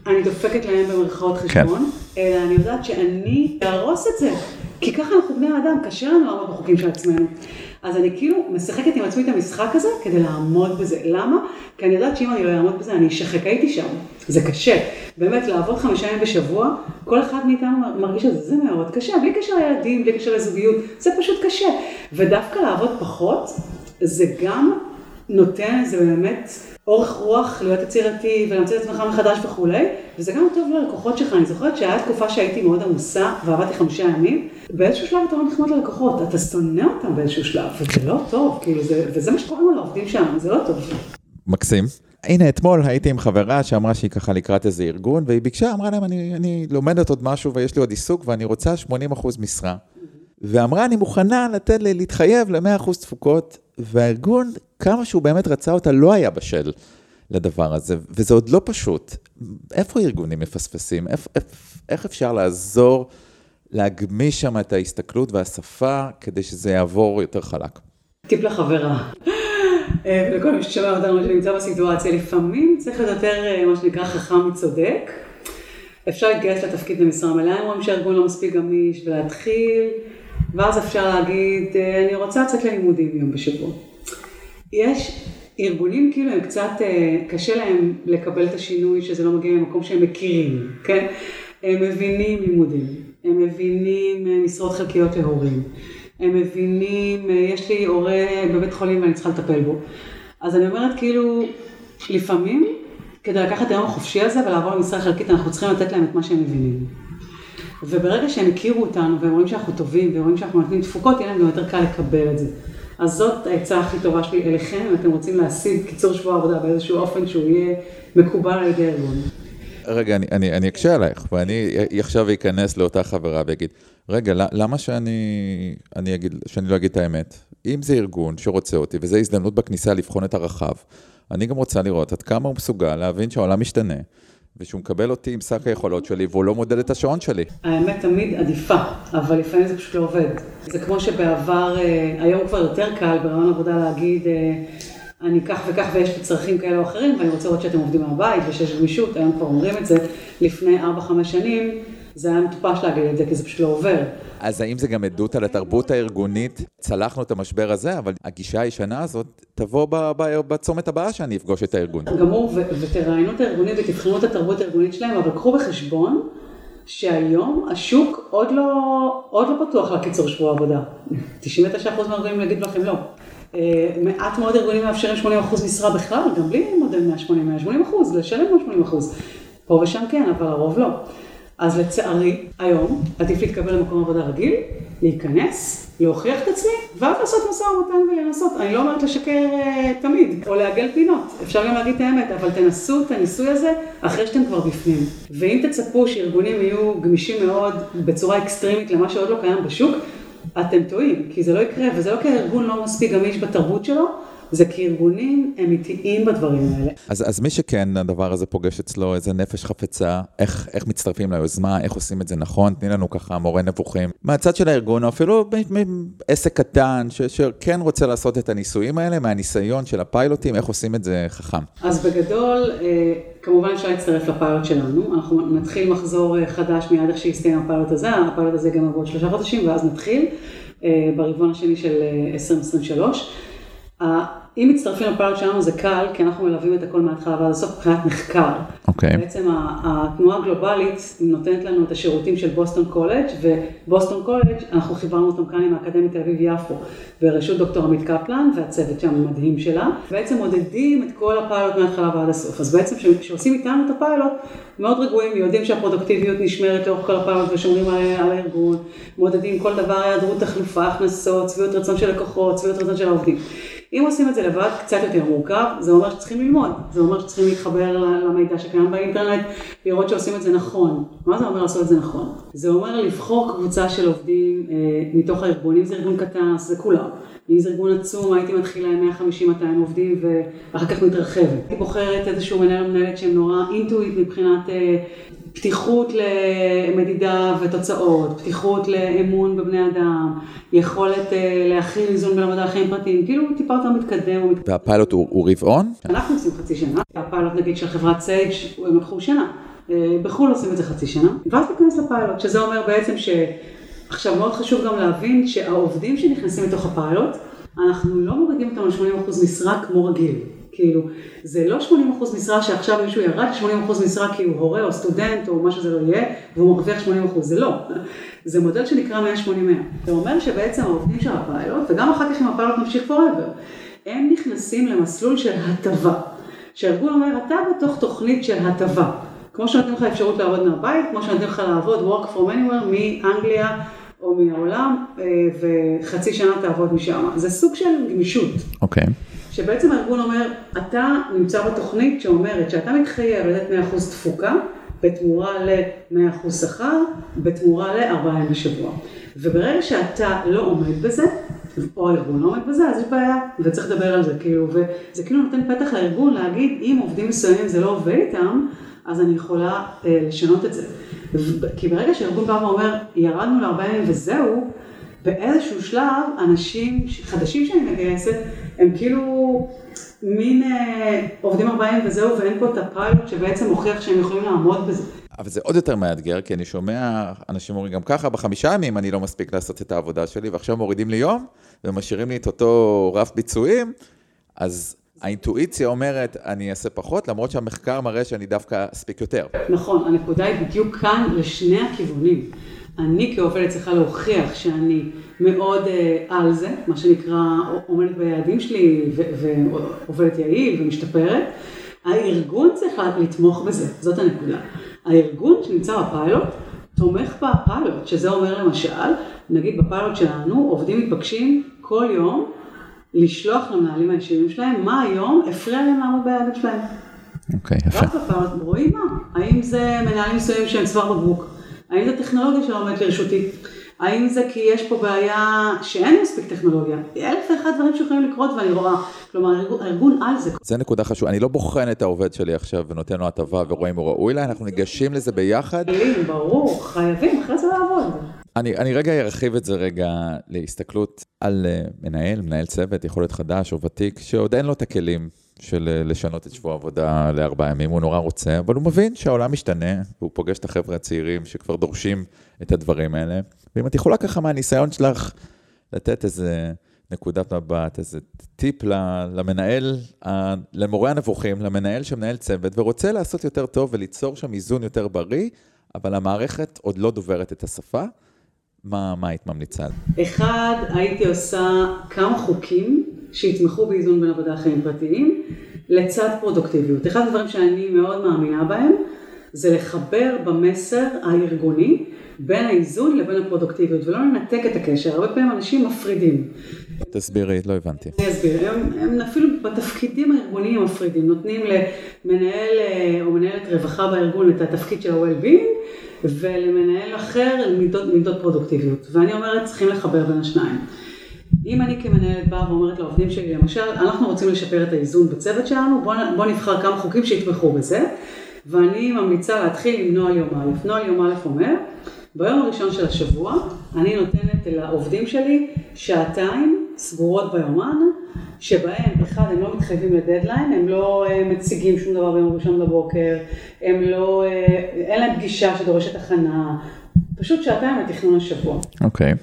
אני דופקת להם במרכאות חשבון, אלא אני יודעת שאני אהרוס את זה. כי ככה אנחנו בני האדם, קשה לנו לעמוד בחוקים של עצמנו. אז אני כאילו משחקת עם עצמי את המשחק הזה כדי לעמוד בזה. למה? כי אני יודעת שאם אני לא אעמוד בזה, אני אשחק, הייתי שם. זה קשה. באמת, לעבוד חמישה ימים בשבוע, כל אחד מאיתנו מרגיש את זה, מאוד קשה, בלי קשר לילדים, בלי קשר לזוגיות, זה פשוט קשה. ודווקא לעבוד פחות, זה גם נותן, זה באמת אורך רוח להיות יצירתי ולהמציא את עצמך מחדש וכולי, וזה גם טוב ללקוחות שלך. אני זוכרת שהיה תקופה שהייתי מאוד עמוסה ועבדתי חמישה ימים, באיזשהו שלב אתה לא נכנס ללקוחות, אתה שונא אותם באיזשהו שלב, וזה לא טוב, כאילו זה, וזה מה שקורה עם העובדים שם, זה לא טוב. מקסים. הנה, אתמול הייתי עם חברה שאמרה שהיא ככה לקראת איזה ארגון, והיא ביקשה, אמרה להם, אני, אני לומדת עוד משהו ויש לי עוד עיסוק ואני רוצה 80% משרה. ואמרה, אני מוכנה לתת לי, להתחייב ל-100% תפוקות, והארגון, כמה שהוא באמת רצה אותה, לא היה בשל לדבר הזה, וזה עוד לא פשוט. איפה ארגונים מפספסים? איך, איך, אפשר לעזור להגמיש שם את ההסתכלות והשפה כדי שזה יעבור יותר חלק? טיפ לחברה. אה, ולכל מי ששומע אותנו שנמצא בסיטואציה, לפעמים צריך להיות יותר אה, מה שנקרא חכם וצודק. אפשר להתגייס לתפקיד במשרה מלאה אם רואים שהארגון לא מספיק גמיש ולהתחיל, ואז אפשר להגיד, אה, אני רוצה לצאת ללימודים יום בשבוע. יש ארגונים כאילו הם קצת, קשה להם לקבל את השינוי שזה לא מגיע ממקום שהם מכירים, כן? הם מבינים לימודים, הם מבינים משרות חלקיות להורים. הם מבינים, אה, יש לי הורה בבית חולים ואני צריכה לטפל בו. אז אני אומרת כאילו, לפעמים, כדי לקחת את היום החופשי הזה ולעבור למשרה חלקית, אנחנו צריכים לתת להם את מה שהם מבינים. וברגע שהם הכירו אותנו והם רואים שאנחנו טובים והם רואים שאנחנו נותנים תפוקות, יהיה להם גם יותר קל לקבל את זה. אז זאת העצה הכי טובה שלי אליכם, אם אתם רוצים להשיג קיצור שבוע עבודה באיזשהו אופן שהוא יהיה מקובל על ידי ארגון. רגע, אני, אני, אני אקשה עלייך, ואני עכשיו אכנס לאותה חברה ואגיד, רגע, למה שאני, אני אגיד, שאני לא אגיד את האמת? אם זה ארגון שרוצה אותי, וזו הזדמנות בכניסה לבחון את הרחב, אני גם רוצה לראות עד כמה הוא מסוגל להבין שהעולם משתנה, ושהוא מקבל אותי עם שק היכולות שלי, והוא לא מודד את השעון שלי. האמת תמיד עדיפה, אבל לפעמים זה פשוט לא עובד. זה כמו שבעבר, אה, היום כבר יותר קל ברעיון עבודה להגיד, אה, אני כך וכך ויש לי צרכים כאלה או אחרים, ואני רוצה לראות שאתם עובדים מהבית ושיש גמישות, היום כבר אומרים את זה, לפני 4-5 שנים. זה היה מטופש להגיד את זה, כי זה פשוט לא עובר. אז האם זה גם עדות על התרבות הארגונית? צלחנו את המשבר הזה, אבל הגישה הישנה הזאת תבוא בצומת הבאה שאני אפגוש את הארגון. גמור, ותראיינו את הארגונים ותבחנו את התרבות הארגונית שלהם, אבל קחו בחשבון שהיום השוק עוד לא, עוד לא פתוח לקיצור שבוע עבודה. 99% מהארגונים יגידו לכם לא. אה, מעט מאוד ארגונים מאפשרים 80% משרה בכלל, גם בלי מודל 180, 180%, לשלם 180%. פה ושם כן, אבל הרוב לא. אז לצערי, היום עדיף להתקבל למקום עבודה רגיל, להיכנס, להוכיח את עצמי, ואז לעשות משא ומתן ולנסות. אני לא אומרת לשקר uh, תמיד, או לעגל פינות, אפשר גם להגיד את האמת, אבל תנסו את הניסוי הזה אחרי שאתם כבר בפנים. ואם תצפו שארגונים יהיו גמישים מאוד בצורה אקסטרימית למה שעוד לא קיים בשוק, אתם טועים, כי זה לא יקרה, וזה לא כי הארגון לא מספיק גמיש בתרבות שלו, זה כי ארגונים הם איטיים בדברים האלה. אז, אז מי שכן הדבר הזה פוגש אצלו איזה נפש חפצה, איך, איך מצטרפים ליוזמה, איך עושים את זה נכון, תני לנו ככה מורה נבוכים. מהצד של הארגון, או אפילו עסק קטן, ש, שכן רוצה לעשות את הניסויים האלה, מהניסיון של הפיילוטים, איך עושים את זה חכם. אז בגדול, אה, כמובן אפשר להצטרף לפיילוט שלנו, אנחנו נתחיל מחזור אה, חדש מיד איך שיסתיים הפיילוט הזה, הפיילוט הזה גם עבור שלושה חודשים, ואז נתחיל אה, ברבעון השני של 2023. אם מצטרפים לפיילוט שלנו זה קל, כי אנחנו מלווים את הכל מההתחלה ועד הסוף מבחינת מחקר. אוקיי. Okay. בעצם התנועה הגלובלית נותנת לנו את השירותים של בוסטון קולג' ובוסטון קולג', אנחנו חיברנו אותם כאן עם האקדמית תל אביב יפו, בראשות דוקטור עמית קפלן והצוות שם המדהים שלה, בעצם מודדים את כל הפיילוט מההתחלה ועד הסוף. אז בעצם כשעושים איתנו את הפיילוט, מאוד רגועים, יודעים שהפרודוקטיביות נשמרת לאורך כל הפיילוט ושומרים על הארגון, מודדים כל דבר, היעדרות תחלופה, הכנסות, צביעות רצון של לקוחות, צביעות רצון של העובדים. אם עושים את זה לבד, קצת יותר מורכב, זה אומר שצריכים ללמוד, זה אומר שצריכים להתחבר למידע שקיים באינטרנט, לראות שעושים את זה נכון. מה זה אומר לעשות את זה נכון? זה אומר לבחור קבוצה של עובדים אה, מתוך הארגון, אם זה ארגון קטן, זה כולם. אם זה ארגון עצום, הייתי מתחילה עם 150-200 עובדים ואחר כך מתרחבת. הייתי בוחרת איזשהו מנהל מנהלת שהם נורא אינטואיט מבחינת אה, פתיחות למדידה ותוצאות, פתיחות לאמון בבני אדם, יכולת אה, להכיל איזון בין עבודה לחיים פרטיים, כאילו טיפה יותר מתקדם. והפיילוט הוא, הוא רבעון? אנחנו עושים חצי שנה, הפיילוט נגיד של חברת סייג' הם לקחו שנה, אה, בחו"ל עושים את זה חצי שנה, ואז תיכנס לפיילוט, שזה אומר בעצם ש... עכשיו מאוד חשוב גם להבין שהעובדים שנכנסים לתוך הפיילוט, אנחנו לא מורידים אותם ל-80% משרה כמו רגיל. כאילו, זה לא 80% משרה שעכשיו מישהו ירד ל-80% משרה כי הוא הורה או סטודנט או מה שזה לא יהיה, והוא מרוויח 80%, זה לא. זה מודל שנקרא 180-100. זה אומר שבעצם העובדים של הפיילוט, וגם אחר כך אם הפיילוט ממשיך forever, הם נכנסים למסלול של הטבה. שהארגון אומר, אתה בתוך תוכנית של הטבה. כמו שנותנים לך אפשרות לעבוד מהבית, כמו שנותנים לך לעבוד work from anywhere מאנגליה או מהעולם, אה, וחצי שנה תעבוד משם. זה סוג של גמישות. אוקיי. Okay. שבעצם הארגון אומר, אתה נמצא בתוכנית שאומרת שאתה מתחייב לתת 100% תפוקה בתמורה ל-100% שכר, בתמורה לארבעה ימים בשבוע. וברגע שאתה לא עומד בזה, או הארגון לא עומד בזה, אז יש בעיה, וצריך לדבר על זה, כאילו, וזה כאילו נותן פתח לארגון להגיד, אם עובדים מסוימים זה לא עובד איתם, אז אני יכולה אה, לשנות את זה. כי ברגע שארגון בא ואומר, ירדנו לארבעה ימים וזהו, באיזשהו שלב, אנשים חדשים שאני מגייסת, הם כאילו מין אה, עובדים ארבעים וזהו, ואין פה את הפיילוט שבעצם מוכיח שהם יכולים לעמוד בזה. אבל זה עוד יותר מאתגר, כי אני שומע אנשים אומרים, גם ככה בחמישה ימים אני לא מספיק לעשות את העבודה שלי, ועכשיו מורידים לי יום, ומשאירים לי את אותו רף ביצועים, אז האינטואיציה אומרת, אני אעשה פחות, למרות שהמחקר מראה שאני דווקא אספיק יותר. נכון, הנקודה היא בדיוק כאן לשני הכיוונים. אני כעובדת צריכה להוכיח שאני מאוד uh, על זה, מה שנקרא עומדת ביעדים שלי ועובדת יעיל ומשתפרת. הארגון צריך לתמוך בזה, זאת הנקודה. הארגון שנמצא בפיילוט תומך בפיילוט, שזה אומר למשל, נגיד בפיילוט שלנו עובדים מתבקשים כל יום לשלוח למנהלים הישירים שלהם מה היום הפריע להם לעמוד ביעדים שלהם. אוקיי, okay, יפה. רק בפיילוט רואים מה, האם זה מנהלים מסוימים שהם צוואר בקבוק, האם זה טכנולוגיה שעומדת לרשותי, האם זה כי יש פה בעיה שאין מספיק טכנולוגיה? אלף ואחד דברים שיכולים לקרות ואני רואה. כלומר, הארגון על זה. זה נקודה חשובה. אני לא בוחן את העובד שלי עכשיו ונותן לו הטבה ורואה אם הוא ראוי לה, אנחנו ניגשים לזה ביחד. ברור, חייבים אחרי זה לעבוד. אני, אני רגע ארחיב את זה רגע להסתכלות על uh, מנהל, מנהל צוות, יכול להיות חדש או ותיק, שעוד אין לו את הכלים של uh, לשנות את שבוע העבודה לארבעה ימים, הוא נורא רוצה, אבל הוא מבין שהעולם משתנה, והוא פוגש את החבר'ה הצעירים שכבר דורשים את הדברים האלה. ואם את יכולה ככה מהניסיון שלך לתת איזה נקודת מבט, איזה טיפ למנהל, למורה הנבוכים, למנהל שמנהל צוות ורוצה לעשות יותר טוב וליצור שם איזון יותר בריא, אבל המערכת עוד לא דוברת את השפה, מה, מה היית ממליצה? אחד, הייתי עושה כמה חוקים שיתמכו באיזון בין עבודה לחיים פרטיים, לצד פרודוקטיביות. אחד הדברים שאני מאוד מאמינה בהם, זה לחבר במסר הארגוני בין האיזון לבין הפרודוקטיביות, ולא לנתק את הקשר. הרבה פעמים אנשים מפרידים. תסבירי, לא הבנתי. אני אסביר. הם, הם אפילו בתפקידים הארגוניים מפרידים. נותנים למנהל אה, או מנהלת רווחה בארגון את התפקיד של ה-well-being, ולמנהל אחר מידות, מידות פרודוקטיביות. ואני אומרת, צריכים לחבר בין השניים. אם אני כמנהלת באה ואומרת לעובדים שלי, למשל, אנחנו רוצים לשפר את האיזון בצוות שלנו, בואו בוא נבחר כמה חוקים שיתמכו בזה, ואני ממליצה להתחיל עם נוהל יום א'. נוהל יום א' אומר, ביום הראשון של השבוע אני נותנת לעובדים שלי שעתיים סגורות ביומן, שבהם אחד הם לא מתחייבים לדדליין, הם לא uh, מציגים שום דבר ביום ראשון בבוקר, הם לא, uh, אין להם פגישה שדורשת הכנה, פשוט שעתיים לתכנון השבוע. אוקיי. Okay.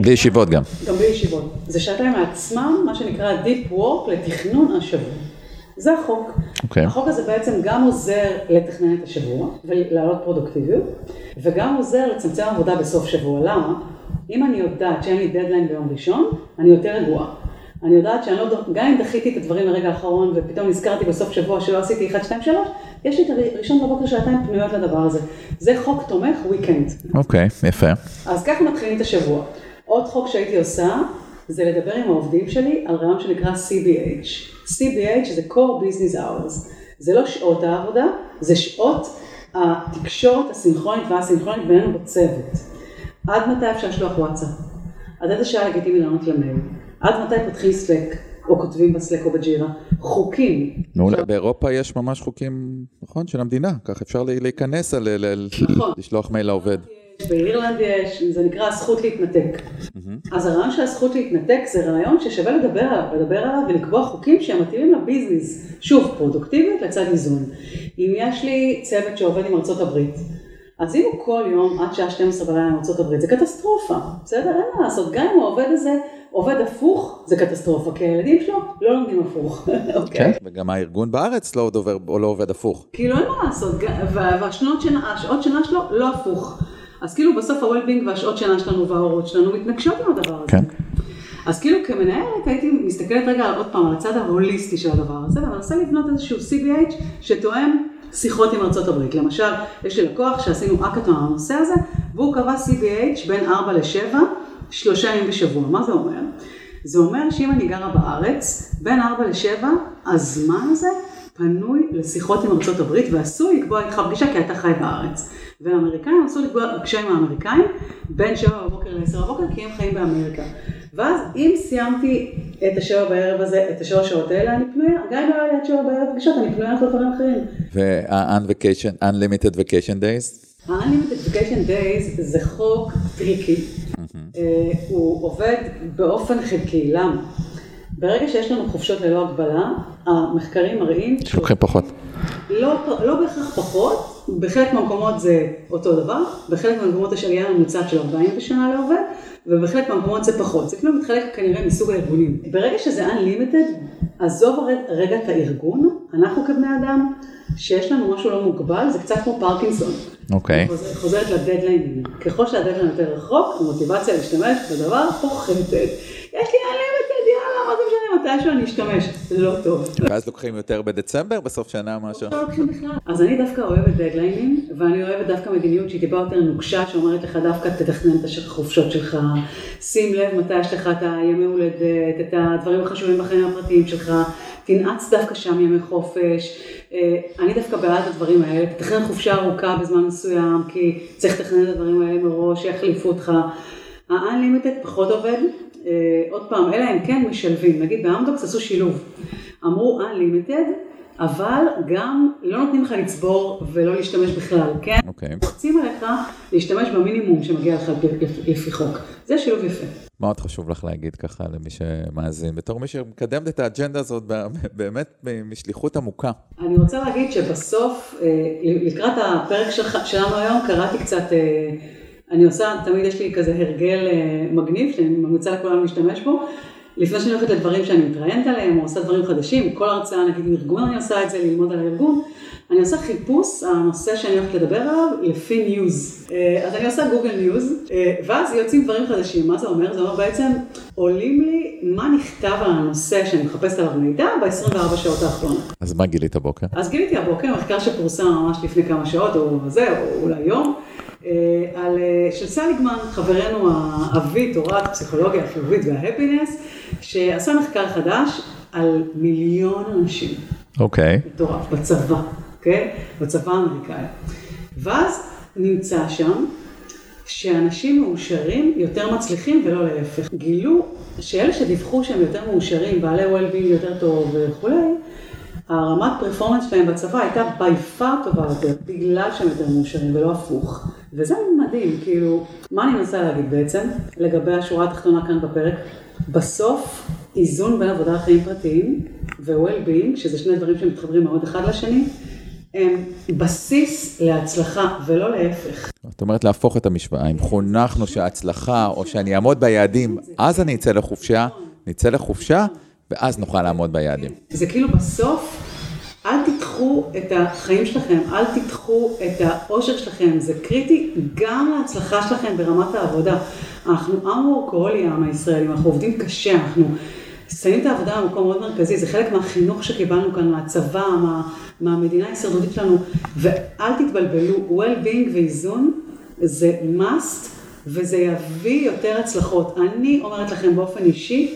בלי ישיבות גם. גם בלי ישיבות. זה שעתיים מעצמם, מה שנקרא Deep Work לתכנון השבוע. זה החוק. Okay. אוקיי. החוק הזה בעצם גם עוזר לתכנן את השבוע ולהעלות פרודוקטיביות, וגם עוזר לצמצם עבודה בסוף שבוע. למה? אם אני יודעת שאין לי דדליין ביום ראשון, אני יותר רגועה. אני יודעת שאני לא, גם אם דחיתי את הדברים לרגע האחרון ופתאום נזכרתי בסוף שבוע שלא עשיתי 1, 2, 3, יש לי את הראשון בבוקר שעתיים פנויות לדבר הזה. זה חוק תומך weekend. אוקיי, okay, יפה. אז ככה מתחילים את השבוע. עוד חוק שהייתי עושה, זה לדבר עם העובדים שלי על רעיון שנקרא CBH. CBH זה core business hours. זה לא שעות העבודה, זה שעות התקשורת הסינכרונית והסינכרונית בינינו בצוות. עד מתי אפשר לשלוח וואטסאפ? עד איזה שעה לגיטימי לענות למייל? עד מתי פותחים סלק? או כותבים בסלק או בג'ירה? חוקים. מעולה, באירופה יש ממש חוקים, נכון, של המדינה, כך אפשר להיכנס, נכון. לשלוח מייל לעובד. באירלנד יש, זה נקרא הזכות להתנתק. אז הרעיון של הזכות להתנתק זה רעיון ששווה לדבר עליו, לדבר עליו ולקבוע חוקים שהם מתאימים לביזנס. שוב, פרודוקטיבית לצד איזון. אם יש לי צוות שעובד עם ארצות הברית, אז אם הוא כל יום עד שעה 12 בלילה עם ארצות הברית, זה קטסטרופה, בסדר? אין מה לעשות, גם אם העובד הזה עובד הפוך, זה קטסטרופה, כי הילדים שלו לא לומדים הפוך, אוקיי? כן, וגם הארגון בארץ לא, לא עובד הפוך. כאילו אין מה לעשות, והשעות שנה שלו לא הפוך. אז כאילו בסוף ה-well-being והשעות שינה שלנו וההורות שלנו מתנגשות עם הדבר הזה. כן. אז כאילו כמנהלת הייתי מסתכלת רגע עוד פעם על הצד ההוליסטי של הדבר הזה, ומנסה לבנות איזשהו CBH שתואם שיחות עם הברית. למשל, יש לי לקוח שעשינו אקאטון על הנושא הזה, והוא קבע CBH בין 4 ל-7, שלושה ימים בשבוע. מה זה אומר? זה אומר שאם אני גרה בארץ, בין 4 ל-7, הזמן הזה פנוי לשיחות עם הברית ועשוי לקבוע איתך פגישה כי אתה חי בארץ. והאמריקאים עשו לקבוע פגישה עם האמריקאים בין 7 בבוקר ל-10 בבוקר כי הם חיים באמריקה. ואז אם סיימתי את השבע בערב הזה, את השבע שעות האלה, אני פנויה, גם אם לא היה לי עד שבע בערב פגישות, אני פנויה לכל דברים אחרים. וה-unlimited vacation days? ה-unlimited vacation days זה חוק tricky. אה, הוא עובד באופן חלקי, למה? ברגע שיש לנו חופשות ללא הגבלה, המחקרים מראים... שלוקחים פחות. לא, לא בהכרח פחות, בחלק מהמקומות זה אותו דבר, בחלק מהמקומות יש עלייה ממוצעת של 40 בשנה לעובד, ובחלק מהמקומות זה פחות, זה כאילו מתחלק כנראה מסוג הארגונים. ברגע שזה unlimited, עזוב רגע את הארגון, אנחנו כבני אדם, שיש לנו משהו לא מוגבל, זה קצת כמו פרקינסון. אוקיי. Okay. חוזרת לדדליינים. ככל שהדדליין יותר רחוק, המוטיבציה להשתמש בדבר פוחתת. יש לי unlimited, יאללה, מה זה משנה, מתישהו אני אשתמש. זה לא טוב. ואז לוקחים יותר בדצמבר, בסוף שנה משהו? לא לוקחים בכלל. אז אני דווקא אוהבת דדליינים, ואני אוהבת דווקא מדיניות שהיא טיפה יותר נוקשה, שאומרת לך דווקא תתכנן את החופשות שלך, שים לב מתי יש לך את הימי הולדת, את הדברים החשובים בחיים הפרטיים שלך, תנעץ דווקא שם ימי חופש. אני דווקא בעד הדברים האלה, תתכנן חופשה ארוכה בזמן מסוים, כי צריך לתכנן את הדברים האלה מראש, שיחליפו אותך. ה-unlimited פחות עובד, עוד פעם, אלא אם כן משלבים, נגיד באמדוקס עשו שילוב, אמרו unlimited, אבל גם לא נותנים לך לצבור ולא להשתמש בכלל, כן? אוקיי. Okay. רוצים עליך להשתמש במינימום שמגיע לך לפי חוק. זה שילוב יפה. מה עוד חשוב לך להגיד ככה למי שמאזין, בתור מי שמקדמת את האג'נדה הזאת באמת משליחות עמוקה? אני רוצה להגיד שבסוף, לקראת הפרק שלנו היום, קראתי קצת... אני עושה, תמיד יש לי כזה הרגל מגניב, שאני ממליצה לכולם להשתמש בו. לפני שאני הולכת לדברים שאני מתראיינת עליהם, או עושה דברים חדשים, כל הרצאה, נגיד עם ארגון אני עושה את זה, ללמוד על הארגון, אני עושה חיפוש הנושא שאני הולכת לדבר עליו לפי news. אז אני עושה Google News, ואז יוצאים דברים חדשים. מה זה אומר? זה אומר בעצם, עולים לי מה נכתב על הנושא שאני מחפשת עליו מידע ב-24 שעות האחרונות. אז מה גילית הבוקר? אז גיליתי הבוקר מחקר שפורסם ממש לפני כמה שעות, או זה, או אולי יום. על, של סליגמן, חברנו האבי, תורת פסיכולוגיה החיובית וההפינס, שעשה מחקר חדש על מיליון אנשים. אוקיי. Okay. מטורף, בצבא, אוקיי? Okay? בצבא האמריקאי. ואז נמצא שם שאנשים מאושרים יותר מצליחים ולא להפך. גילו שאלה שדיווחו שהם יותר מאושרים, בעלי well-being יותר טוב וכולי, הרמת פרפורמנס שלהם בצבא הייתה by far טובה יותר, בגלל שהם יותר מאושרים ולא הפוך. וזה מדהים, כאילו, מה אני מנסה להגיד בעצם, לגבי השורה התחתונה כאן בפרק? בסוף, איזון בין עבודה לחיים פרטיים ו-well-being, שזה שני דברים שמתחברים מאוד אחד לשני, הם בסיס להצלחה ולא להפך. זאת אומרת להפוך את המשוואה, אם חונכנו שההצלחה או שאני אעמוד ביעדים, אז אני אצא לחופשה, נצא לחופשה, ואז נוכל לעמוד ביעדים. זה כאילו בסוף, אל תדחו את החיים שלכם, אל תדחו את האושר שלכם, זה קריטי גם להצלחה שלכם ברמת העבודה. אנחנו עם וורקוהולי, העם הישראלי, אנחנו עובדים קשה, אנחנו שמים את העבודה במקום מאוד מרכזי, זה חלק מהחינוך שקיבלנו כאן, מהצבא, מה, מהמדינה ההישרדותית שלנו, ואל תתבלבלו, well-being ואיזון זה must, וזה יביא יותר הצלחות. אני אומרת לכם באופן אישי,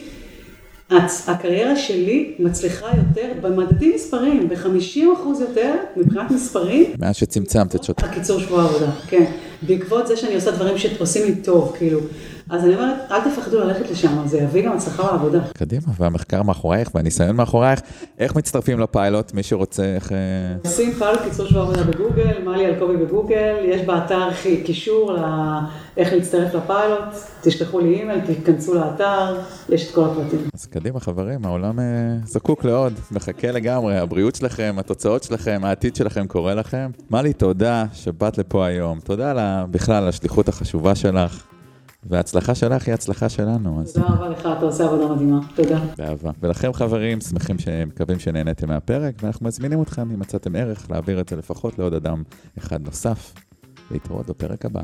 הקריירה שלי מצליחה יותר במדדים מספרים, ב-50% יותר מבחינת מספרים. מאז שצמצמת את שוטה. הקיצור שבוע העבודה, כן. בעקבות זה שאני עושה דברים שעושים לי טוב, כאילו. אז אני אומרת, אל תפחדו ללכת לשם, זה יביא גם הצלחה בעבודה. קדימה, והמחקר מאחורייך והניסיון מאחורייך, איך מצטרפים לפיילוט, מי שרוצה, איך... עושים פיילוט קיצור שבוע עבודה בגוגל, מלי אלקובי בגוגל, יש באתר קישור לאיך להצטרף לפיילוט, תשלחו לי אימייל, תיכנסו לאתר, יש את כל הפרטים. אז קדימה חברים, העולם זקוק לעוד, מחכה לגמרי, הבריאות שלכם, התוצאות שלכם, העתיד שלכם קורה לכם. מלי, תודה שבאת לפה היום, תודה בכלל על השליחות החשובה שלך. וההצלחה שלך היא הצלחה שלנו. תודה רבה לך, אתה עושה עבודה מדהימה. תודה. באהבה. ולכם חברים, שמחים שמקווים שנהניתם מהפרק, ואנחנו מזמינים אתכם, אם מצאתם ערך, להעביר את זה לפחות לעוד אדם אחד נוסף. להתראות בפרק הבא.